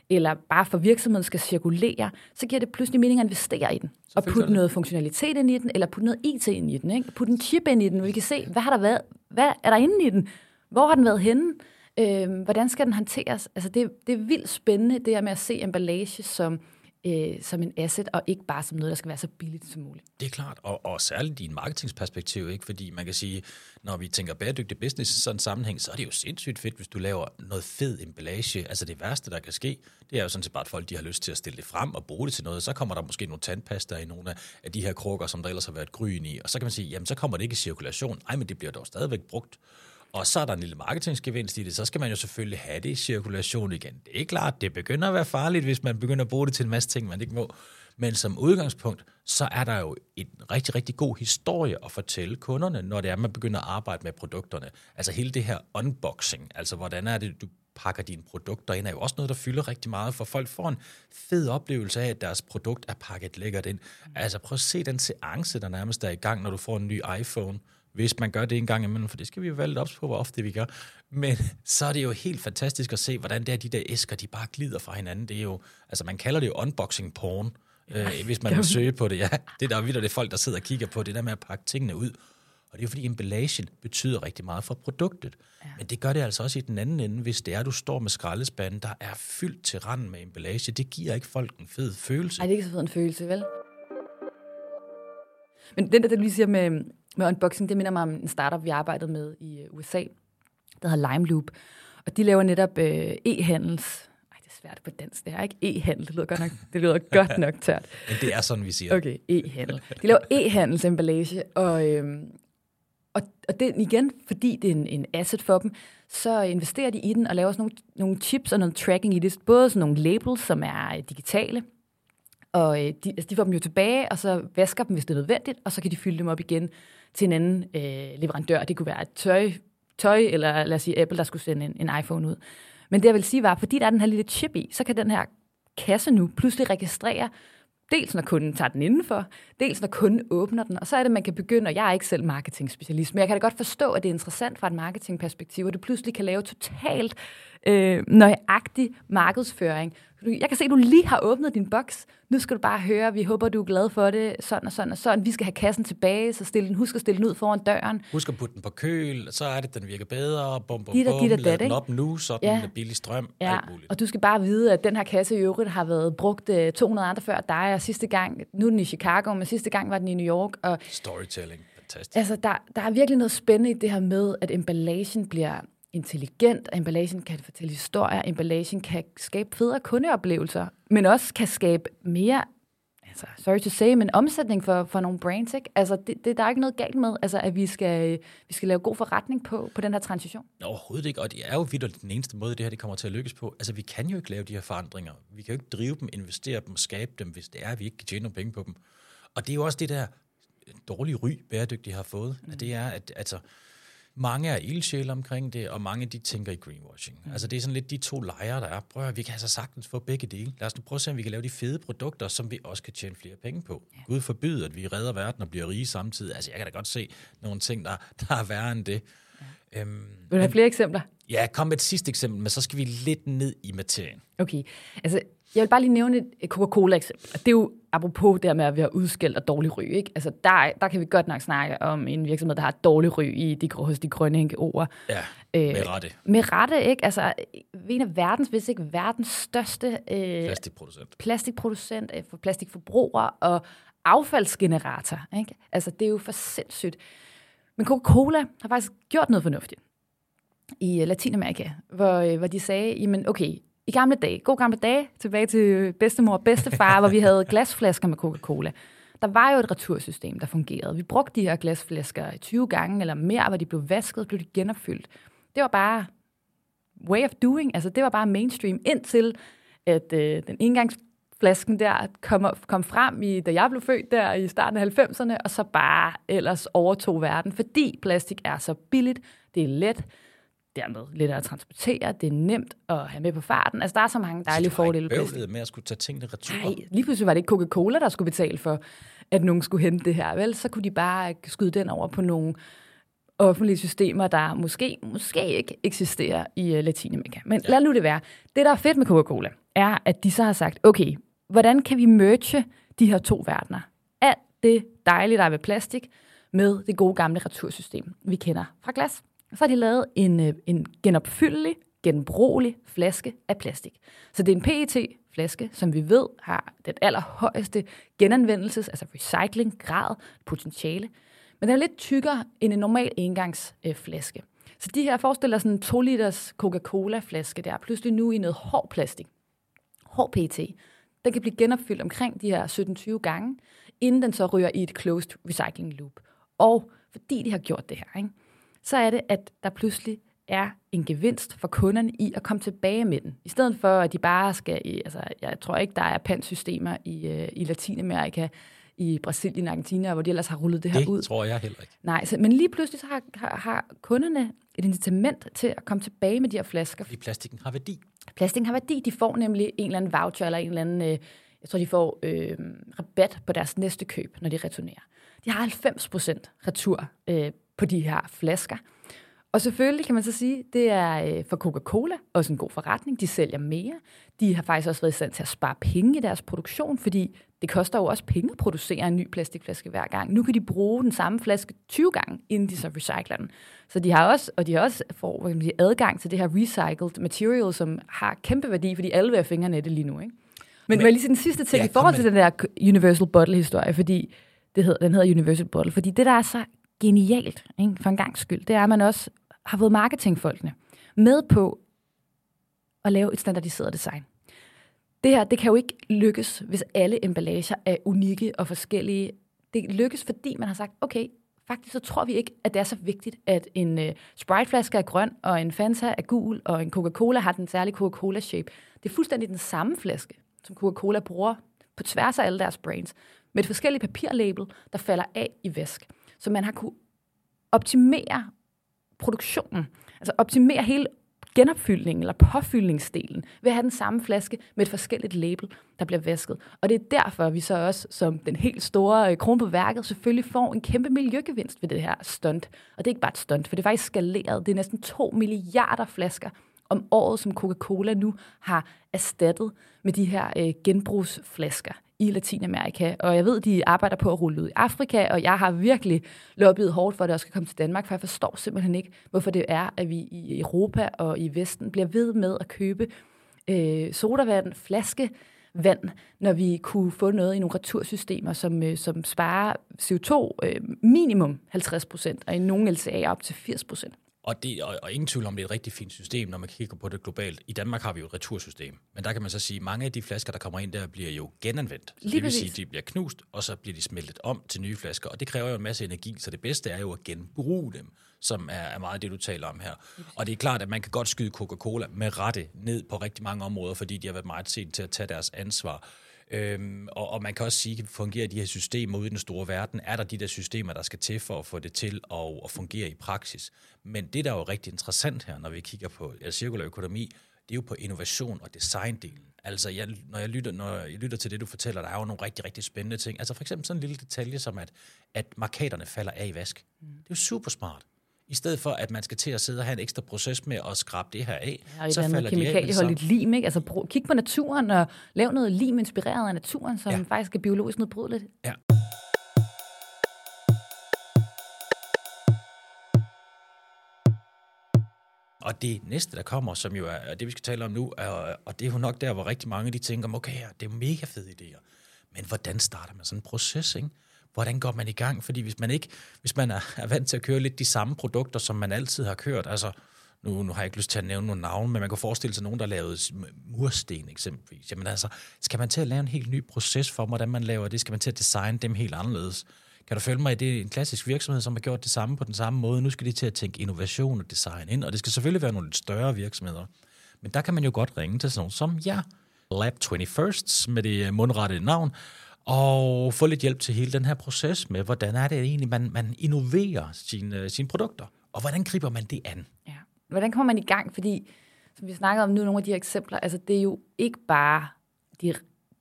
Speaker 1: eller bare for virksomheden skal cirkulere, så giver det pludselig mening at investere i den. Og putte noget funktionalitet ind i den, eller putte noget IT ind i den. Ikke? Putte en chip ind i den, hvor vi kan se, hvad har der været, hvad er der inde i den? Hvor har den været henne? Øh, hvordan skal den håndteres? Altså det, det er vildt spændende, det her med at se emballage som øh, som en asset, og ikke bare som noget, der skal være så billigt som muligt.
Speaker 3: Det er klart, og, og særligt i en marketingsperspektiv, ikke? fordi man kan sige, når vi tænker bæredygtig business i sådan en sammenhæng, så er det jo sindssygt fedt, hvis du laver noget fed emballage. Altså det værste, der kan ske, det er jo sådan set bare, at folk de har lyst til at stille det frem og bruge det til noget. Så kommer der måske nogle tandpasta i nogle af de her krukker, som der ellers har været gryn i, og så kan man sige, jamen så kommer det ikke i cirkulation. Nej, men det bliver dog stadigvæk brugt. Og så er der en lille marketingsgevinst i det, så skal man jo selvfølgelig have det i cirkulation igen. Det er klart, det begynder at være farligt, hvis man begynder at bruge det til en masse ting, man ikke må. Men som udgangspunkt, så er der jo en rigtig, rigtig god historie at fortælle kunderne, når det er, man begynder at arbejde med produkterne. Altså hele det her unboxing, altså hvordan er det, du pakker dine produkter ind, er jo også noget, der fylder rigtig meget, for folk får en fed oplevelse af, at deres produkt er pakket lækkert ind. Altså prøv at se den seance, der nærmest er i gang, når du får en ny iPhone hvis man gør det en gang imellem, for det skal vi jo være lidt ops på, hvor ofte vi gør. Men så er det jo helt fantastisk at se, hvordan det er, de der æsker, de bare glider fra hinanden. Det er jo, altså man kalder det jo unboxing porn, øh, hvis man vil søge på det. Ja, det der er vildt, det folk, der sidder og kigger på, det der med at pakke tingene ud. Og det er jo fordi, emballagen betyder rigtig meget for produktet. Ja. Men det gør det altså også i den anden ende, hvis det er, du står med skraldespanden, der er fyldt til randen med emballage. Det giver ikke folk en fed følelse.
Speaker 1: Nej, det er ikke så fed en følelse, vel? Men den der, du lige siger med, med unboxing, det minder mig om en startup, vi arbejdede med i øh, USA, der hedder Lime Loop. Og de laver netop øh, e-handels... Ej, det er svært på dansk, det her, ikke? E-handel, det lyder godt nok, det lyder godt nok tørt.
Speaker 3: Men det er sådan, vi siger.
Speaker 1: Okay, e-handel. De laver e-handels emballage, og, øhm, og, og det igen, fordi det er en, en asset for dem, så investerer de i den og laver sådan nogle, nogle chips og noget tracking i det. Både sådan nogle labels, som er digitale, og øh, de, altså, de får dem jo tilbage, og så vasker dem, hvis det er nødvendigt, og så kan de fylde dem op igen til en anden øh, leverandør. Det kunne være et tøj, tøj, eller lad os sige Apple, der skulle sende en, en iPhone ud. Men det jeg vil sige var, fordi der er den her lille chip i, så kan den her kasse nu pludselig registrere Dels når kunden tager den indenfor, dels når kunden åbner den, og så er det, man kan begynde, og jeg er ikke selv marketing-specialist, men jeg kan da godt forstå, at det er interessant fra et marketingperspektiv, at du pludselig kan lave totalt øh, nøjagtig markedsføring. Jeg kan se, at du lige har åbnet din boks. Nu skal du bare høre, vi håber, du er glad for det, sådan og sådan og sådan. Vi skal have kassen tilbage, så stille den, husk at stille den ud foran døren.
Speaker 3: Husk at putte den på køl, så er det, den virker bedre, bum, bum,
Speaker 1: Dit og
Speaker 3: bum,
Speaker 1: dit og
Speaker 3: lad
Speaker 1: dat,
Speaker 3: den op nu, så den
Speaker 1: Ja.
Speaker 3: er billig strøm,
Speaker 1: Ja,
Speaker 3: alt muligt.
Speaker 1: og du skal bare vide, at den her kasse i øvrigt har været brugt øh, 200 andre før dig, og sidste gang, nu er den i Chicago, men sidste gang var den i New York, og
Speaker 3: Storytelling, fantastisk.
Speaker 1: Altså, der, der er virkelig noget spændende i det her med, at emballagen bliver intelligent, og emballagen kan fortælle historier, emballagen kan skabe federe kundeoplevelser, men også kan skabe mere, altså, sorry to say, men omsætning for, for nogle brands, ikke? Altså, det, det, der er ikke noget galt med, altså, at vi skal, vi skal lave god forretning på, på den her transition.
Speaker 3: Overhovedet ikke, og det er jo vidt den eneste måde, det her det kommer til at lykkes på. Altså, vi kan jo ikke lave de her forandringer. Vi kan jo ikke drive dem, investere dem, skabe dem, hvis det er, at vi ikke kan tjene nogle penge på dem. Og det er jo også det der dårlige ry, bæredygtige har fået. Mm. At det er, at altså, mange er ildsjæle omkring det, og mange de tænker i greenwashing. Mm. Altså det er sådan lidt de to lejre, der er. Prøv at vi kan altså sagtens få begge dele. Lad os nu prøve at se, om vi kan lave de fede produkter, som vi også kan tjene flere penge på. Ja. Gud forbyde, at vi redder verden og bliver rige samtidig. Altså jeg kan da godt se nogle ting, der, der er værre end det. Ja. Øhm,
Speaker 1: Vil du have flere eksempler?
Speaker 3: ja, kom med et sidste eksempel, men så skal vi lidt ned i materien.
Speaker 1: Okay, altså jeg vil bare lige nævne et- Coca-Cola-eksempel. Det er jo apropos det her med, at vi har udskældt og dårlig ry. Ikke? Altså der, der kan vi godt nok snakke om en virksomhed, der har et dårlig ry i de, hos de grønne NGO'er.
Speaker 3: Ja,
Speaker 1: Øh,
Speaker 3: med rette.
Speaker 1: Med rette, ikke? Altså en af verdens, hvis ikke verdens største øh,
Speaker 3: Plastikproducent.
Speaker 1: plastikproducent, øh, for plastikforbruger og affaldsgenerator. Ikke? Altså, det er jo for sindssygt. Men Coca-Cola har faktisk gjort noget fornuftigt i øh, Latinamerika, hvor, øh, hvor de sagde, jamen okay, i gamle dage, god gamle dage, tilbage til bedstemor og bedstefar, hvor vi havde glasflasker med Coca-Cola. Der var jo et retursystem, der fungerede. Vi brugte de her glasflasker 20 gange eller mere, hvor de blev vasket, blev de genopfyldt. Det var bare way of doing. Altså, det var bare mainstream, indtil at øh, den engangsflasken der kom, kom frem, i, da jeg blev født der i starten af 90'erne, og så bare ellers overtog verden, fordi plastik er så billigt, det er let, dermed let at transportere, det er nemt at have med på farten. Altså, der er så mange dejlige
Speaker 3: Så
Speaker 1: fordele. plastik.
Speaker 3: bøvlet med at skulle tage tingene retur.
Speaker 1: Nej, lige pludselig var det ikke Coca-Cola, der skulle betale for, at nogen skulle hente det her. Vel, så kunne de bare skyde den over på nogle offentlige systemer, der måske, måske ikke eksisterer i uh, Latinamerika. Men ja. lad nu det være. Det, der er fedt med Coca-Cola, er, at de så har sagt, okay, hvordan kan vi merge de her to verdener? Alt det dejlige, der er ved plastik, med det gode gamle retursystem, vi kender fra glas. Så har de lavet en, øh, en genopfyldelig, genbrugelig flaske af plastik. Så det er en PET-flaske, som vi ved har den allerhøjeste genanvendelses, altså recycling-grad, potentiale. Men den er lidt tykkere end en normal engangsflaske. Så de her forestiller sådan en 2 liters Coca-Cola-flaske der, pludselig nu i noget hård plastik. Hård PET. Den kan blive genopfyldt omkring de her 17-20 gange, inden den så ryger i et closed recycling loop. Og fordi de har gjort det her, ikke, så er det, at der pludselig er en gevinst for kunderne i at komme tilbage med den. I stedet for, at de bare skal... I, altså, jeg tror ikke, der er pantsystemer i, øh, i Latinamerika, i Brasilien og Argentina, hvor de ellers har rullet det her
Speaker 3: Det
Speaker 1: ud.
Speaker 3: tror jeg heller ikke.
Speaker 1: Nej, så, men lige pludselig så har, har, har kunderne et incitament til at komme tilbage med de her flasker.
Speaker 3: Fordi plastikken har værdi.
Speaker 1: Plastikken har værdi. De får nemlig en eller anden voucher, eller en eller anden, øh, jeg tror, de får øh, rabat på deres næste køb, når de returnerer. De har 90 procent retur øh, på de her flasker. Og selvfølgelig kan man så sige, det er øh, for Coca-Cola også en god forretning. De sælger mere. De har faktisk også været i stand til at spare penge i deres produktion, fordi det koster jo også penge at producere en ny plastikflaske hver gang. Nu kan de bruge den samme flaske 20 gange, inden de så recycler den. Så de har også, og de har også får hvad kan man sige, adgang til det her recycled material, som har kæmpe værdi, fordi alle vil have fingrene i det lige nu. Ikke? Men, men lige sige den sidste ting
Speaker 3: Ja,
Speaker 1: i forhold til den der Universal Bottle-historie, fordi det hedder, den hedder Universal Bottle, fordi det, der er så genialt, ikke, for en gang skyld, det er, at man også har fået marketingfolkene med på at lave et standardiseret design. Det her, det kan jo ikke lykkes, hvis alle emballager er unikke og forskellige. Det lykkes, fordi man har sagt, okay, faktisk så tror vi ikke, at det er så vigtigt, at en uh, Sprite-flaske er grøn, og en Fanta er gul, og en Coca-Cola har den særlige Coca-Cola-shape. Det er fuldstændig den samme flaske, som Coca-Cola bruger på tværs af alle deres brands, med et forskelligt papirlabel, der falder af i væsk. Så man har kunne optimere produktionen, altså optimere hele genopfyldningen eller påfyldningsdelen ved at have den samme flaske med et forskelligt label, der bliver vasket. Og det er derfor, vi så også som den helt store kron krone på værket selvfølgelig får en kæmpe miljøgevinst ved det her stunt. Og det er ikke bare et stunt, for det er faktisk skaleret. Det er næsten 2 milliarder flasker om året, som Coca-Cola nu har erstattet med de her øh, genbrugsflasker i Latinamerika. Og jeg ved, de arbejder på at rulle ud i Afrika, og jeg har virkelig lobbyet hårdt for, at det også skal komme til Danmark, for jeg forstår simpelthen ikke, hvorfor det er, at vi i Europa og i Vesten bliver ved med at købe øh, sodavand, flaske, vand, når vi kunne få noget i nogle retursystemer, som, øh, som sparer CO2 øh, minimum 50 procent, og i nogle LCA op til 80 procent.
Speaker 3: Og, det, og, og ingen tvivl om, det er et rigtig fint system, når man kigger på det globalt. I Danmark har vi jo et retursystem, men der kan man så sige, at mange af de flasker, der kommer ind der, bliver jo genanvendt.
Speaker 1: Lige
Speaker 3: det vil sige, at de bliver knust, og så bliver de smeltet om til nye flasker, og det kræver jo en masse energi, så det bedste er jo at genbruge dem, som er, er meget det, du taler om her. Og det er klart, at man kan godt skyde Coca-Cola med rette ned på rigtig mange områder, fordi de har været meget sent til at tage deres ansvar. Øhm, og, og man kan også sige, at fungerer de her systemer ude i den store verden? Er der de der systemer, der skal til for at få det til at, at fungere i praksis? Men det, der er jo rigtig interessant her, når vi kigger på ja, cirkulær økonomi, det er jo på innovation og designdelen. Altså, jeg, når, jeg lytter, når jeg lytter til det, du fortæller, der er jo nogle rigtig, rigtig spændende ting. Altså for eksempel sådan en lille detalje som, at, at markaterne falder af i vask. Mm. Det er jo super smart. I stedet for, at man skal til at sidde og have en ekstra proces med at skrabe det her af,
Speaker 1: Ja, og
Speaker 3: så
Speaker 1: et
Speaker 3: falder de af.
Speaker 1: kemikalieholdigt
Speaker 3: samme.
Speaker 1: lim, ikke? Altså brug, kig på naturen og lav noget lim inspireret af naturen, som
Speaker 3: Ja.
Speaker 1: faktisk er biologisk nedbrydeligt.
Speaker 3: Ja. Og det næste, der kommer, som jo er det, vi skal tale om nu, er, og det er jo nok der, hvor rigtig mange de tænker, okay, det er mega fede idéer. Men hvordan starter man sådan en proces, ikke? Hvordan går man i gang? Fordi hvis man ikke, hvis man er, er vant til at køre lidt de samme produkter, som man altid har kørt, altså nu, nu har jeg ikke lyst til at nævne nogle navne, men man kan forestille sig nogen, der lavede mursten eksempelvis. Jamen altså, skal man til at lave en helt ny proces for, hvordan man laver det? Skal man til at designe dem helt anderledes? Kan du følge mig i det er en klassisk virksomhed, som har gjort det samme på den samme måde? Nu skal de til at tænke innovation og design ind, og det skal selvfølgelig være nogle lidt større virksomheder. Men der kan man jo godt ringe til sådan nogen som ja, Lab 21st med det mundrette navn, og få lidt hjælp til hele den her proces med, hvordan er det egentlig, man, man innoverer sine, øh, sine produkter, og hvordan griber man det an?
Speaker 1: Ja. Hvordan kommer man i gang? Fordi, som vi snakkede om nu, nogle af de her eksempler, altså det er jo ikke bare de,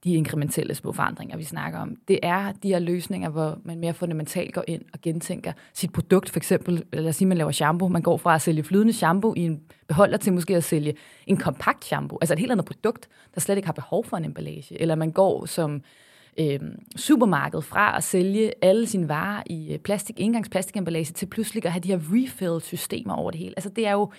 Speaker 1: de inkrementelle små forandringer, vi snakker om. Det er de her løsninger, hvor man mere fundamentalt går ind og gentænker sit produkt. For eksempel, lad os sige, man laver shampoo. Man går fra at sælge flydende shampoo i en beholder til måske at sælge en kompakt shampoo. Altså et helt andet produkt, der slet ikke har behov for en emballage. Eller man går som øh, supermarked fra at sælge alle sine varer i øh, plastik, engangsplastikemballage til pludselig at have de her refill-systemer over det hele. Altså det er jo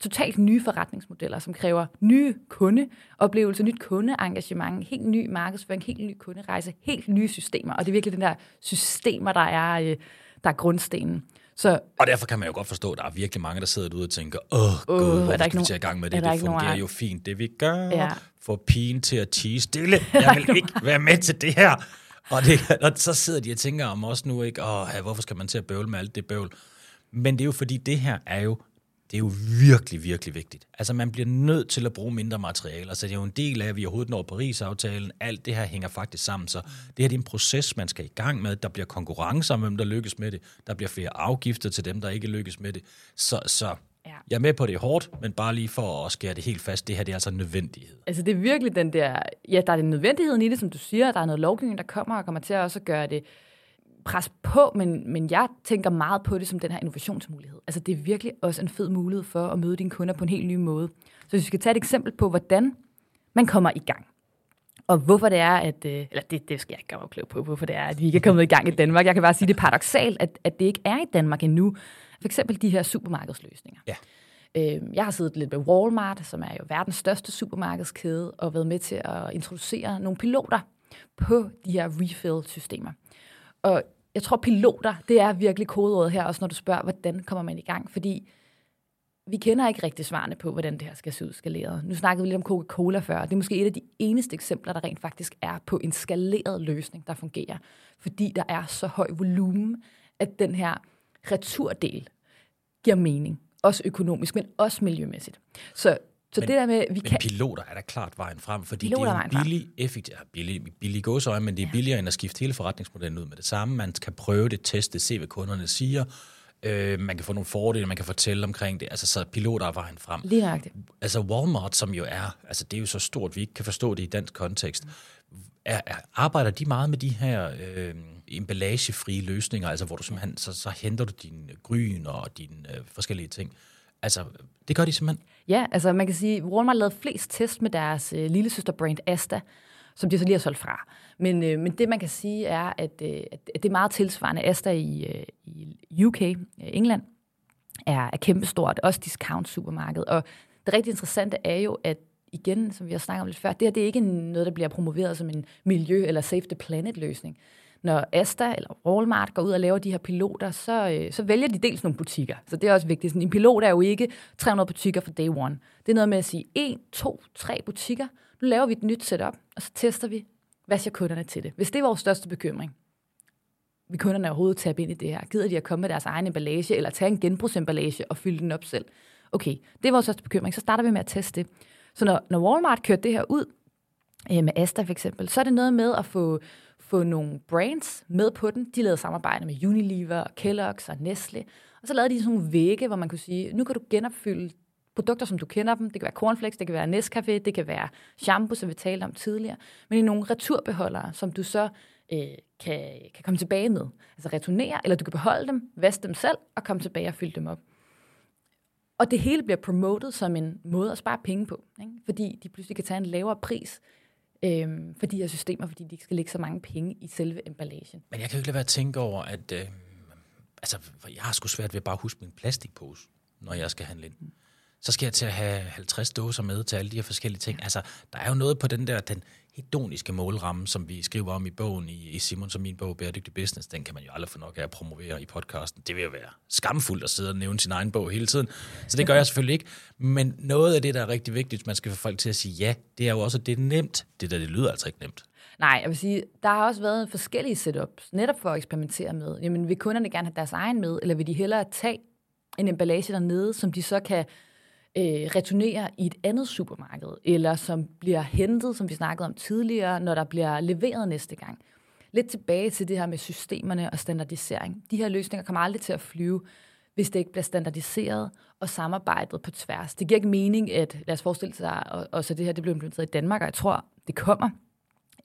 Speaker 1: totalt nye forretningsmodeller, som kræver nye kundeoplevelser, nyt kundeengagement, helt ny markedsføring, helt ny kunderejse, helt nye systemer. Og det er virkelig den der systemer, der er, øh, der er grundstenen. Så
Speaker 3: Og derfor kan man jo godt forstå, at der er virkelig mange, der sidder derude og tænker, åh gud,
Speaker 1: er
Speaker 3: hvorfor skal
Speaker 1: ikke
Speaker 3: vi tage i gang med det? Det fungerer jo fint, det vi gør.
Speaker 1: Ja.
Speaker 3: Få pigen til at tige stille. Jeg vil ikke være med til det her. Og, det, og så sidder de og tænker om os nu, ikke? Åh, hvorfor skal man til at bøvle med alt det bøvl? Men det er jo fordi, det her er jo det er jo virkelig, virkelig vigtigt. Altså, man bliver nødt til at bruge mindre materialer, så det er jo en del af, at vi overhovedet når Paris-aftalen. Alt det her hænger faktisk sammen, så det her det er en proces, man skal i gang med. Der bliver konkurrence om, hvem der lykkes med det. Der bliver flere afgifter til dem, der ikke lykkes med det. Så, så
Speaker 1: Ja.
Speaker 3: jeg er med på, det er hårdt, men bare lige for at skære det helt fast, det her det er altså en nødvendighed.
Speaker 1: Altså det er virkelig den der, ja, der er den nødvendigheden i det, som du siger, der er noget lovgivning, der kommer og kommer til at også gøre det pres på, men, men jeg tænker meget på det som den her innovationsmulighed. Altså det er virkelig også en fed mulighed for at møde dine kunder på en helt ny måde. Så hvis vi skal tage et eksempel på, hvordan man kommer i gang, og hvorfor det er, at, øh, eller det, det skal jeg ikke gøre mig klog på, hvorfor det er, at vi ikke er kommet i gang i Danmark. Jeg kan bare sige, det er paradoxalt, at, at det ikke er i Danmark endnu. For eksempel de her supermarkedsløsninger.
Speaker 3: Ja.
Speaker 1: Øh, Jeg har siddet lidt med Walmart, som er jo verdens største supermarkedskæde, og været med til at introducere nogle piloter på de her refill-systemer. Og jeg tror, piloter, det er virkelig kodeordet her, også når du spørger, hvordan kommer man i gang? Fordi vi kender ikke rigtig svarene på, hvordan det her skal se ud skaleret. Nu snakkede vi lidt om Coca-Cola før, det er måske et af de eneste eksempler, der rent faktisk er på en skaleret løsning, der fungerer. Fordi der er så høj volumen, at den her returdel giver mening. Også økonomisk, men også miljømæssigt. Så, så
Speaker 3: Men-
Speaker 1: det der med, vi
Speaker 3: Men
Speaker 1: kan...
Speaker 3: piloter er da klart vejen frem, fordi
Speaker 1: Piloter
Speaker 3: det
Speaker 1: er frem.
Speaker 3: billig, effektivt, ja, billig, billig gåsøje, men det er billigere end at skifte hele forretningsmodellen ud med det samme. Man kan prøve det, teste, se hvad kunderne siger. Øh, man kan få nogle fordele, man kan fortælle omkring det. Altså, så piloter er vejen frem.
Speaker 1: Lige nøjagtigt.
Speaker 3: Altså Walmart, som jo er, altså det er jo så stort, vi ikke kan forstå det i dansk kontekst. Er, er, arbejder de meget med de her øh, emballagefrie løsninger, altså hvor du simpelthen, så, så henter du dine gryn og dine øh, forskellige ting. Altså, det gør de simpelthen.
Speaker 1: Ja, altså man kan sige, Walmart lavede flest test med deres øh, lille søsterbrand Asta, som de så lige har solgt fra. Men, øh, men det man kan sige er, at, øh, at det er meget tilsvarende. Asta i, øh, i UK, øh, England, er, er kæmpestort, også discount supermarked. Og det rigtig interessante er jo, at igen, som vi har snakket om lidt før, det her det er ikke noget, der bliver promoveret som en miljø- eller save the planet-løsning. Når Asta eller Walmart går ud og laver de her piloter, så, øh, så vælger de dels nogle butikker. Så det er også vigtigt. Sådan, en pilot er jo ikke 300 butikker for day one. Det er noget med at sige, 1, 2, 3 butikker. Nu laver vi et nyt setup, og så tester vi, hvad siger kunderne til det. Hvis det er vores største bekymring, vil kunderne overhovedet tabe ind i det her? Gider de at komme med deres egen emballage, eller tage en genbrugsemballage og fylde den op selv? Okay, det er vores største bekymring. Så starter vi med at teste det. Så når, når Walmart kørte det her ud, øh, med Asta for eksempel, så er det noget med at få, få nogle brands med på den. De lavede samarbejde med Unilever, Kellogg's og Nestle. Og så lavede de sådan nogle vægge, hvor man kunne sige, nu kan du genopfylde produkter, som du kender dem. Det kan være cornflakes, det kan være Nescafé, det kan være shampoo, som vi talte om tidligere. Men i nogle returbeholdere, som du så øh, kan, kan komme tilbage med. Altså returnere, eller du kan beholde dem, vaske dem selv og komme tilbage og fylde dem op. Og det hele bliver promotet som en måde at spare penge på, ikke? fordi de pludselig kan tage en lavere pris øh, for de her systemer, fordi de ikke skal lægge så mange penge i selve emballagen.
Speaker 3: Men jeg kan jo ikke lade være at tænke over, at øh, altså, jeg har sgu svært ved bare at huske min plastikpose, når jeg skal handle ind. Mm så skal jeg til at have 50 dåser med til alle de her forskellige ting. Altså, der er jo noget på den der, den hedoniske målramme, som vi skriver om i bogen, i, i Simon som min bog, Bæredygtig Business, den kan man jo aldrig få nok af at promovere i podcasten. Det vil jo være skamfuldt at sidde og nævne sin egen bog hele tiden. Så det gør jeg selvfølgelig ikke. Men noget af det, der er rigtig vigtigt, man skal få folk til at sige ja, det er jo også, at det er nemt. Det der, det lyder altså ikke nemt.
Speaker 1: Nej, jeg vil sige, der har også været forskellige setups, netop for at eksperimentere med. Jamen, vil kunderne gerne have deres egen med, eller vil de hellere tage en emballage dernede, som de så kan øh, returnerer i et andet supermarked, eller som bliver hentet, som vi snakkede om tidligere, når der bliver leveret næste gang. Lidt tilbage til det her med systemerne og standardisering. De her løsninger kommer aldrig til at flyve, hvis det ikke bliver standardiseret og samarbejdet på tværs. Det giver ikke mening, at lad os forestille sig, og, og så det her det bliver implementeret i Danmark, og jeg tror, det kommer.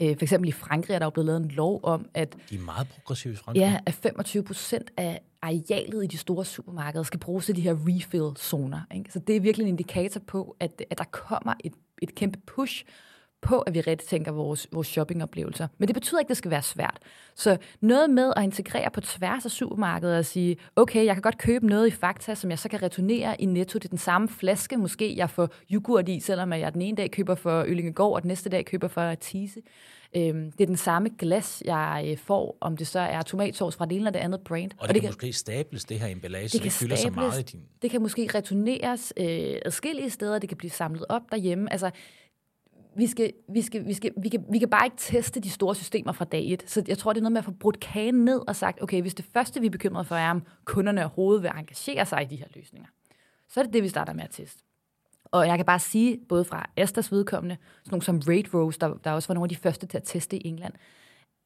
Speaker 1: Øh, for eksempel i Frankrig er der jo blevet lavet en lov om, at...
Speaker 3: De er meget progressive i Frankrig.
Speaker 1: Ja, at 25 procent af arealet i de store supermarkeder skal bruges til de her refill-zoner. Ikke? Så det er virkelig en indikator på, at, at der kommer et, et kæmpe push på, at vi tænker vores, vores shoppingoplevelser. Men det betyder ikke, at det skal være svært. Så noget med at integrere på tværs af supermarkedet og sige, okay, jeg kan godt købe noget i Fakta, som jeg så kan returnere i Netto. Det er den samme flaske, måske jeg får yoghurt i, selvom jeg den ene dag køber for Yllingegård, og den næste dag køber for Tise. Øhm, det er den samme glas, jeg øh, får, om det så er tomatsauce fra det ene eller det andet brand.
Speaker 3: Og det, og det kan, kan måske stables, det her emballage, det, det fylder stables, så meget i din...
Speaker 1: Det kan måske returneres øh, adskillige steder, det kan blive samlet op derhjemme. Altså, vi, skal, vi, skal, vi, skal, vi, kan, vi kan bare ikke teste de store systemer fra dag et. Så jeg tror, det er noget med at få brudt kagen ned og sagt, okay, hvis det første, vi er bekymret for, er, om kunderne overhovedet vil engagere sig i de her løsninger, så er det det, vi starter med at teste. Og jeg kan bare sige, både fra Astas vedkommende, sådan nogle som Raid Rose, der, der også var nogle af de første til at teste i England,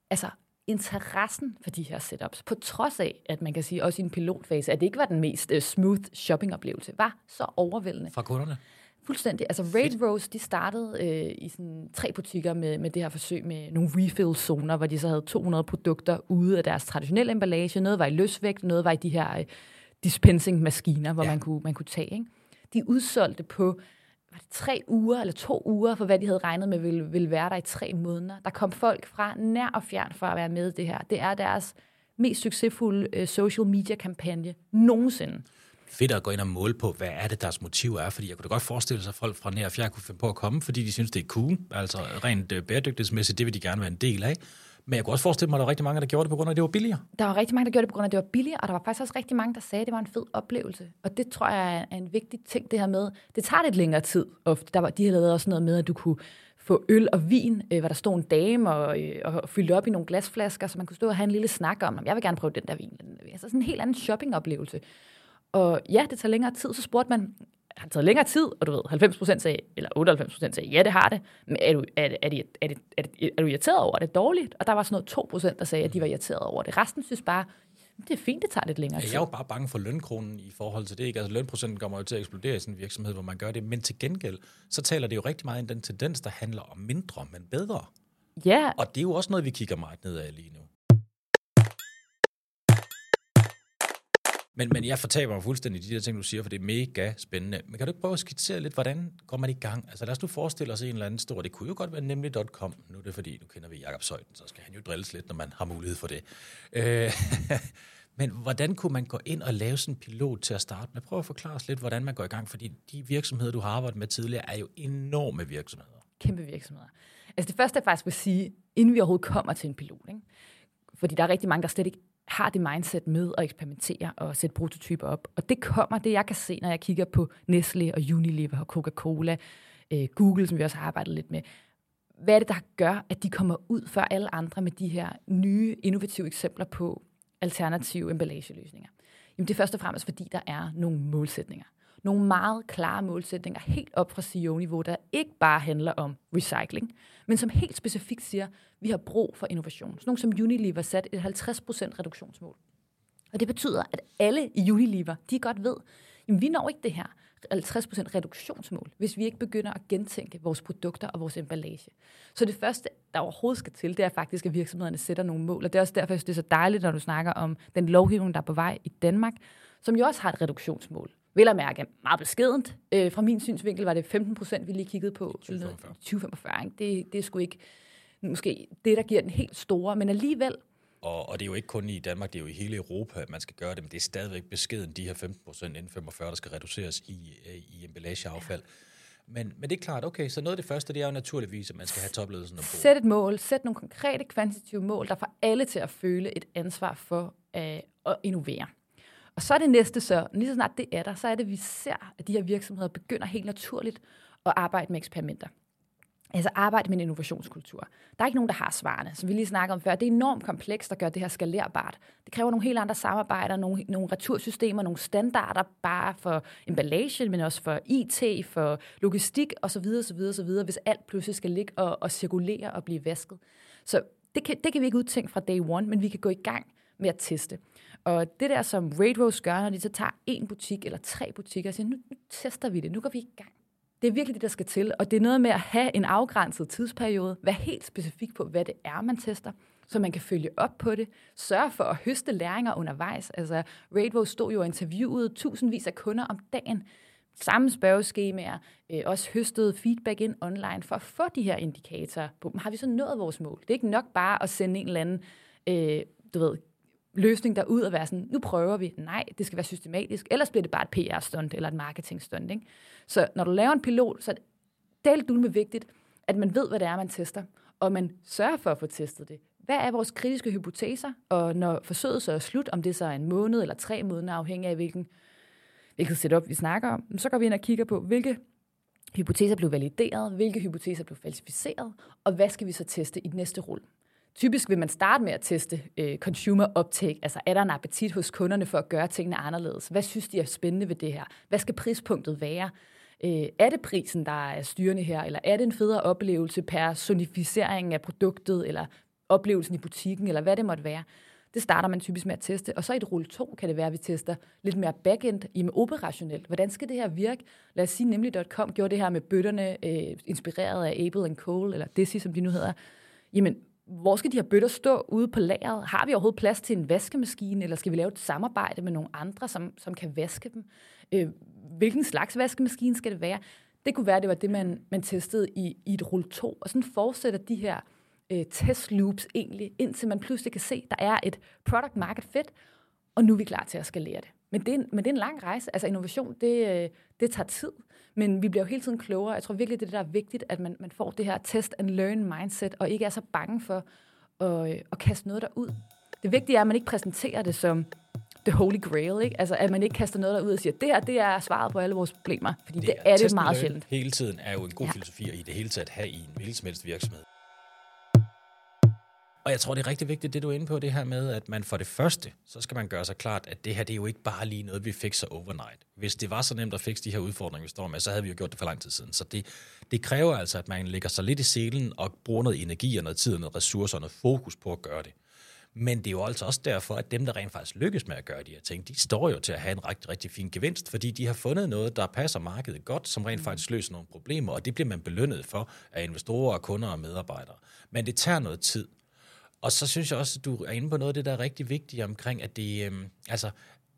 Speaker 1: altså interessen for de her setups, på trods af, at man kan sige også i en pilotfase, at det ikke var den mest uh, smooth shoppingoplevelse, var så overvældende.
Speaker 3: Fra kunderne?
Speaker 1: Fuldstændig. Altså Raid Rose, de startede øh, i sådan tre butikker med, med det her forsøg med nogle refill-zoner, hvor de så havde 200 produkter ude af deres traditionelle emballage. Noget var i løsvægt, noget var i de her øh, dispensing-maskiner, hvor ja. man, kunne, man kunne tage. Ikke? De udsolgte på var det tre uger eller to uger, for hvad de havde regnet med ville, ville være der i tre måneder. Der kom folk fra nær og fjern for at være med i det her. Det er deres mest succesfulde øh, social media-kampagne nogensinde
Speaker 3: fedt at gå ind og måle på, hvad er det, deres motiv er, fordi jeg kunne da godt forestille sig, at folk fra nær og fjern kunne finde på at komme, fordi de synes, det er cool, altså rent øh, bæredygtighedsmæssigt, det vil de gerne være en del af. Men jeg kunne også forestille mig, at der var rigtig mange, der gjorde det på grund af, at det var billigere.
Speaker 1: Der var rigtig mange, der gjorde det på grund af, at det var billigere, og der var faktisk også rigtig mange, der sagde, at det var en fed oplevelse. Og det tror jeg er en vigtig ting, det her med. Det tager lidt længere tid ofte. Der var, de havde lavet også noget med, at du kunne få øl og vin, øh, hvor der stod en dame og, øh, og fyldte op i nogle glasflasker, så man kunne stå og have en lille snak om, jeg vil gerne prøve den der vin. Altså sådan en helt anden shoppingoplevelse. Og ja, det tager længere tid. Så spurgte man, har det taget længere tid? Og du ved, 90 procent sagde, eller 98 procent sagde, ja, det har det. Men er du, er, er, det, er, det, er, det, er du irriteret over, det dårligt? Og der var sådan noget 2 procent, der sagde, at de var irriteret over det. Resten synes bare, Det er fint, det tager lidt længere
Speaker 3: Jeg
Speaker 1: tid.
Speaker 3: er jo bare bange for lønkronen i forhold til det. Ikke? Altså lønprocenten kommer jo til at eksplodere i sådan en virksomhed, hvor man gør det. Men til gengæld, så taler det jo rigtig meget ind den tendens, der handler om mindre, men bedre.
Speaker 1: Ja,
Speaker 3: Og det er jo også noget, vi kigger meget ned af lige nu. Men, men jeg fortaber mig fuldstændig de der ting, du siger, for det er mega spændende. Men kan du ikke prøve at skitsere lidt, hvordan går man i gang? Altså lad os nu forestille os en eller anden stor, det kunne jo godt være nemlig.com. Nu er det fordi, nu kender vi Jakob Søjden, så skal han jo drilles lidt, når man har mulighed for det. Øh, men hvordan kunne man gå ind og lave sådan en pilot til at starte med? Prøv at forklare os lidt, hvordan man går i gang, fordi de virksomheder, du har arbejdet med tidligere, er jo enorme virksomheder.
Speaker 1: kæmpe virksomheder. Altså det første, jeg faktisk vil sige, inden vi overhovedet kommer til en pilot, ikke? fordi der er rigtig mange, der slet ikke har det mindset med at eksperimentere og sætte prototyper op. Og det kommer, det jeg kan se, når jeg kigger på Nestle og Unilever og Coca-Cola, øh, Google, som vi også har arbejdet lidt med. Hvad er det, der gør, at de kommer ud før alle andre med de her nye, innovative eksempler på alternative emballageløsninger? Jamen det er først og fremmest, fordi der er nogle målsætninger. Nogle meget klare målsætninger, helt op fra CEO-niveau, der ikke bare handler om recycling, men som helt specifikt siger, at vi har brug for innovation. Sådan nogle som Unilever sat et 50% reduktionsmål. Og det betyder, at alle i Unilever, de godt ved, at vi når ikke det her 50% reduktionsmål, hvis vi ikke begynder at gentænke vores produkter og vores emballage. Så det første, der overhovedet skal til, det er faktisk, at virksomhederne sætter nogle mål. Og det er også derfor, jeg synes, det er så dejligt, når du snakker om den lovgivning, der er på vej i Danmark, som jo også har et reduktionsmål. Vel at mærke meget beskedent. Øh, fra min synsvinkel var det 15 procent, vi lige kiggede på.
Speaker 3: 2045.
Speaker 1: 2045. Ikke? Det, det er sgu ikke måske det, der giver den helt store, men alligevel
Speaker 3: Og, og det er jo ikke kun i Danmark, det er jo i hele Europa, at man skal gøre det, men det er stadigvæk beskeden, de her 15 procent inden 45, der skal reduceres i, øh, i emballageaffald. Men, men det er klart, okay, så noget af det første, det er jo naturligvis, at man skal have topledelsen ombord.
Speaker 1: Sæt et mål, sæt nogle konkrete kvantitative mål, der får alle til at føle et ansvar for øh, at innovere. Og så er det næste så, lige så snart det er der, så er det, at vi ser, at de her virksomheder begynder helt naturligt at arbejde med eksperimenter. Altså arbejde med en innovationskultur. Der er ikke nogen, der har svarene, som vi lige snakkede om før. Det er enormt komplekst at gøre det her skalerbart. Det kræver nogle helt andre samarbejder, nogle, nogle retursystemer, nogle standarder, bare for emballage, men også for IT, for logistik osv. osv., osv., hvis alt pludselig skal ligge og, og cirkulere og blive vasket. Så det kan, det kan vi ikke udtænke fra day one, men vi kan gå i gang med at teste. Og det der, som Raidrose gør, når de så tager en butik eller tre butikker og siger, nu, nu tester vi det, nu går vi i gang. Det er virkelig det, der skal til, og det er noget med at have en afgrænset tidsperiode, være helt specifik på, hvad det er, man tester, så man kan følge op på det, sørge for at høste læringer undervejs. Altså, Raidrose stod jo og interviewede tusindvis af kunder om dagen, samme spørgeskemaer, øh, også høstede feedback ind online for at få de her indikatorer på, har vi så nået vores mål? Det er ikke nok bare at sende en eller anden, øh, du ved, løsning derud og være sådan, nu prøver vi. Nej, det skal være systematisk, ellers bliver det bare et PR-stunt eller et marketing-stunt. Ikke? Så når du laver en pilot, så er det helt med vigtigt, at man ved, hvad det er, man tester, og man sørger for at få testet det. Hvad er vores kritiske hypoteser? Og når forsøget så er slut, om det så er en måned eller tre måneder, afhængig af hvilken, hvilket setup vi snakker om, så går vi ind og kigger på, hvilke hypoteser blev valideret, hvilke hypoteser blev falsificeret, og hvad skal vi så teste i den næste rulle. Typisk vil man starte med at teste øh, consumer uptake, altså er der en appetit hos kunderne for at gøre tingene anderledes? Hvad synes de er spændende ved det her? Hvad skal prispunktet være? Øh, er det prisen, der er styrende her, eller er det en federe oplevelse, personificering af produktet, eller oplevelsen i butikken, eller hvad det måtte være? Det starter man typisk med at teste, og så i et rulle 2 kan det være, at vi tester lidt mere backend, i med operationelt. Hvordan skal det her virke? Lad os sige, nemlig.com gjorde det her med bøtterne, øh, inspireret af Able and Cole, eller Desi, som de nu hedder. Jamen, hvor skal de her bøtter stå ude på lageret? Har vi overhovedet plads til en vaskemaskine, eller skal vi lave et samarbejde med nogle andre, som, som kan vaske dem? Øh, hvilken slags vaskemaskine skal det være? Det kunne være, det var det, man, man testede i, i et rulle 2, og sådan fortsætter de her øh, test loops egentlig, indtil man pludselig kan se, der er et product market fit, og nu er vi klar til at skalere det. Men det er en, men det er en lang rejse. Altså innovation, det, øh, det tager tid, men vi bliver jo hele tiden klogere. Jeg tror virkelig, det er det, der er vigtigt, at man, man får det her test and learn mindset, og ikke er så bange for at, øh, at kaste noget derud. Det vigtige er, at man ikke præsenterer det som the holy grail, ikke? Altså, at man ikke kaster noget derud og siger, det her, det er svaret på alle vores problemer, fordi det, det er det meget sjældent.
Speaker 3: Hele tiden er jo en god
Speaker 1: Ja.
Speaker 3: filosofi at i det hele taget have i en hvilken som helst virksomhed. Og jeg tror, det er rigtig vigtigt, det du er inde på, det her med, at man for det første, så skal man gøre sig klart, at det her, det er jo ikke bare lige noget, vi fikser overnight. Hvis det var så nemt at fikse de her udfordringer, vi står med, så havde vi jo gjort det for lang tid siden. Så det, det kræver altså, at man lægger sig lidt i selen og bruger noget energi og noget tid og noget ressourcer og noget fokus på at gøre det. Men det er jo altså også derfor, at dem, der rent faktisk lykkes med at gøre de her ting, de står jo til at have en rigtig, rigtig fin gevinst, fordi de har fundet noget, der passer markedet godt, som rent faktisk løser nogle problemer, og det bliver man belønnet for af investorer, kunder og medarbejdere. Men det tager noget tid. Og så synes jeg også, at du er inde på noget af det, der er rigtig vigtigt omkring, at det, øhm, altså,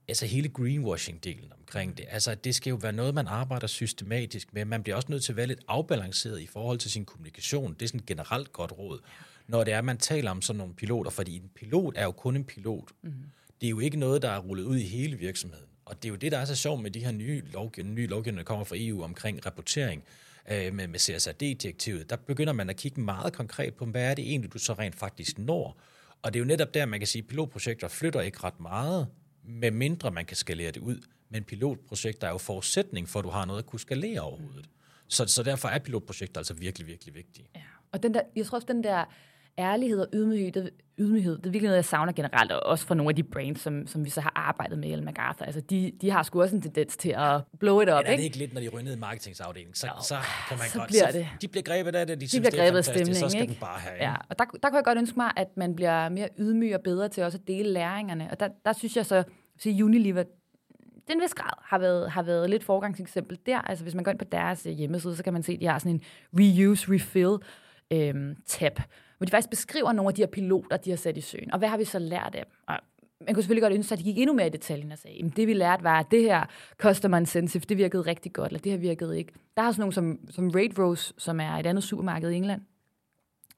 Speaker 3: altså hele greenwashing-delen omkring det. Altså, det skal jo være noget, man arbejder systematisk med. Man bliver også nødt til at være lidt afbalanceret i forhold til sin kommunikation. Det er sådan et generelt godt råd. Når det er, man taler om sådan nogle piloter, fordi en pilot er jo kun en pilot. Mm-hmm. Det er jo ikke noget, der er rullet ud i hele virksomheden. Og det er jo det, der er så sjovt med de her nye, lovgivning, nye lovgivninger, der kommer fra EU omkring rapportering øh, med, med CSRD-direktivet. Der begynder man at kigge meget konkret på, hvad er det egentlig, du så rent faktisk når. Og det er jo netop der, man kan sige, at pilotprojekter flytter ikke ret meget, med mindre man kan skalere det ud. Men pilotprojekter er jo forudsætning for, at du har noget at kunne skalere overhovedet. Så, så derfor er pilotprojekter altså virkelig, virkelig vigtige.
Speaker 1: Ja. Og den der, jeg tror også, den der ærlighed og ydmyghed, det, ydmyghed, det er virkelig noget, jeg savner generelt, og også fra nogle af de brands, som, som vi så har arbejdet med, Ellen MacArthur. Altså, de, de har sgu også en tendens til at blow it up,
Speaker 3: Men er det
Speaker 1: ikke?
Speaker 3: ikke lidt, når de ryger ned i marketingsafdelingen, så,
Speaker 1: Jo,
Speaker 3: så kan man
Speaker 1: så
Speaker 3: godt...
Speaker 1: bliver
Speaker 3: så,
Speaker 1: det.
Speaker 3: De bliver grebet af det, de,
Speaker 1: De
Speaker 3: synes,
Speaker 1: bliver
Speaker 3: det er
Speaker 1: stemningen,
Speaker 3: så skal
Speaker 1: ikke?
Speaker 3: den bare have.
Speaker 1: Ja, og der, der kunne jeg godt ønske mig, at man bliver mere ydmyg og bedre til også at dele læringerne. Og der, der synes jeg så, at Unilever, den vis grad har været, har været lidt forgangseksempel der. Altså hvis man går ind på deres hjemmeside, så kan man se, at de har sådan en reuse, refill øhm, tab, hvor de faktisk beskriver nogle af de her piloter, de har sat i søen. Og hvad har vi så lært af dem? Og man kunne selvfølgelig godt ønske sig, at de gik endnu mere i detaljen og sagde, at det vi lærte var, at det her customer incentive, det virkede rigtig godt, eller det her virkede ikke. Der har sådan nogle som, som Raid Rose, som er et andet supermarked i England,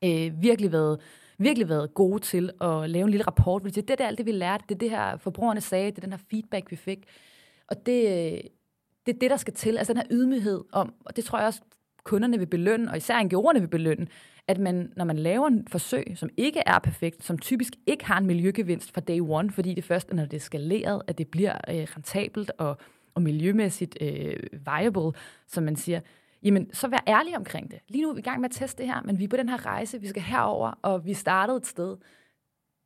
Speaker 1: øh, virkelig været virkelig været gode til at lave en lille rapport, fordi siger, det er alt det, vi lærte, det er det her, forbrugerne sagde, det er den her feedback, vi fik. Og det, øh, det er det, der skal til, altså den her ydmyghed om, og det tror jeg også, kunderne vil belønne, og især NGO'erne vil belønne, at man, når man laver en forsøg, som ikke er perfekt, som typisk ikke har en miljøgevinst fra day one, fordi det først er, når det er skaleret, at det bliver øh, rentabelt og, og miljømæssigt øh, viable, som man siger, jamen så vær ærlig omkring det. Lige nu er vi i gang med at teste det her, men vi er på den her rejse, vi skal herover, og vi startede et sted,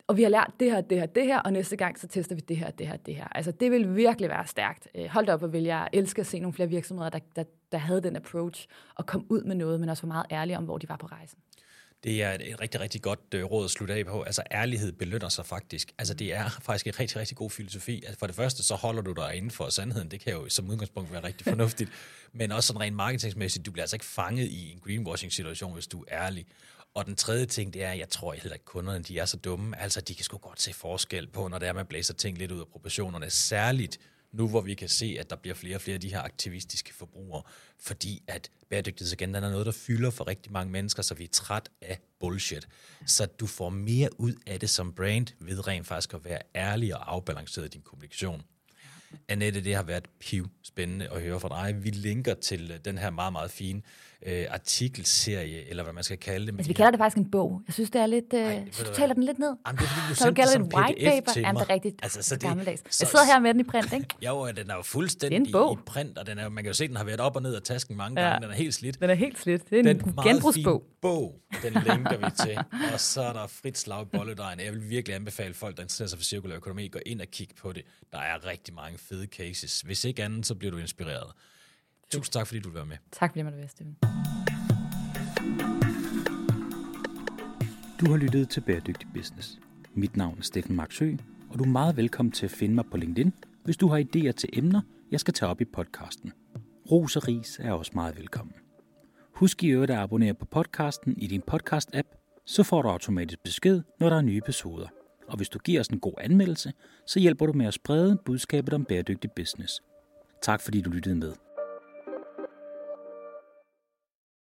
Speaker 1: og vi har lært det her, det her, det her, og næste gang så tester vi det her, det her, det her. Altså det vil virkelig være stærkt. Øh, hold da op, og vil jeg elske at se nogle flere virksomheder, der, der, der havde den approach, og kom ud med noget, men også var meget ærlige om, hvor de var på rejsen.
Speaker 3: Det er et, rigtig, rigtig godt øh, råd at slutte af på. Altså ærlighed belønner sig faktisk. Altså det er faktisk en rigtig, rigtig god filosofi. Altså for det første, så holder du dig inden for sandheden. Det kan jo som udgangspunkt være rigtig fornuftigt. Men også sådan rent marketingsmæssigt, du bliver altså ikke fanget i en greenwashing-situation, hvis du er ærlig. Og den tredje ting, det er, at jeg tror heller ikke, kunderne de er så dumme. Altså, de kan sgu godt se forskel på, når det er, man blæser ting lidt ud af proportionerne. Særligt nu, hvor vi kan se, at der bliver flere og flere af de her aktivistiske forbrugere, fordi at bæredygtighedsagendaen er noget, der fylder for rigtig mange mennesker, så vi er træt af bullshit. Så du får mere ud af det som brand, ved rent faktisk at være ærlig og afbalanceret i din kommunikation. Annette, det har været piv spændende at høre fra dig. Vi linker til den her meget, meget fine øh, artikelserie, eller hvad man skal kalde det. med
Speaker 1: Altså, vi kalder det faktisk en bog. Jeg synes, det er lidt... Øh, Ej,
Speaker 3: du
Speaker 1: taler den lidt ned.
Speaker 3: Jamen, det er fordi, du
Speaker 1: så
Speaker 3: sendte
Speaker 1: kalder
Speaker 3: det som
Speaker 1: white
Speaker 3: PDF
Speaker 1: paper.
Speaker 3: til
Speaker 1: Jamen, det er rigtigt.
Speaker 3: Altså, så det-
Speaker 1: gammeldags. Jeg sidder her med den i print, ikke?
Speaker 3: Jo, den er jo fuldstændig
Speaker 1: Det er en bog.
Speaker 3: i print, og den er, man kan jo se, den har været op og ned af tasken mange
Speaker 1: Ja.
Speaker 3: gange. Den er helt slidt.
Speaker 1: Den er helt slidt. Det er
Speaker 3: Den
Speaker 1: en genbrugsbog.
Speaker 3: bog, den linker vi til. Og så er der frit slag i bolledejen. Jeg vil virkelig anbefale folk, der interesserer sig for cirkulær økonomi, gå ind og kigge på det. Der er rigtig mange fede cases. Hvis ikke andet, så bliver du inspireret. Tusind tak, fordi du vil være med.
Speaker 1: Tak fordi jeg måtte være, Steven.
Speaker 2: Du har lyttet til Bæredygtig Business. Mit navn er Steffen Marksø, og du er meget velkommen til at finde mig på LinkedIn, hvis du har idéer til emner, jeg skal tage op i podcasten. Ros og ris er også meget velkommen. Husk i øvrigt at abonnere på podcasten i din podcast-app, så får du automatisk besked, når der er nye episoder. Og hvis du giver os en god anmeldelse, så hjælper du med at sprede budskabet om bæredygtig business. Tak fordi du lyttede med.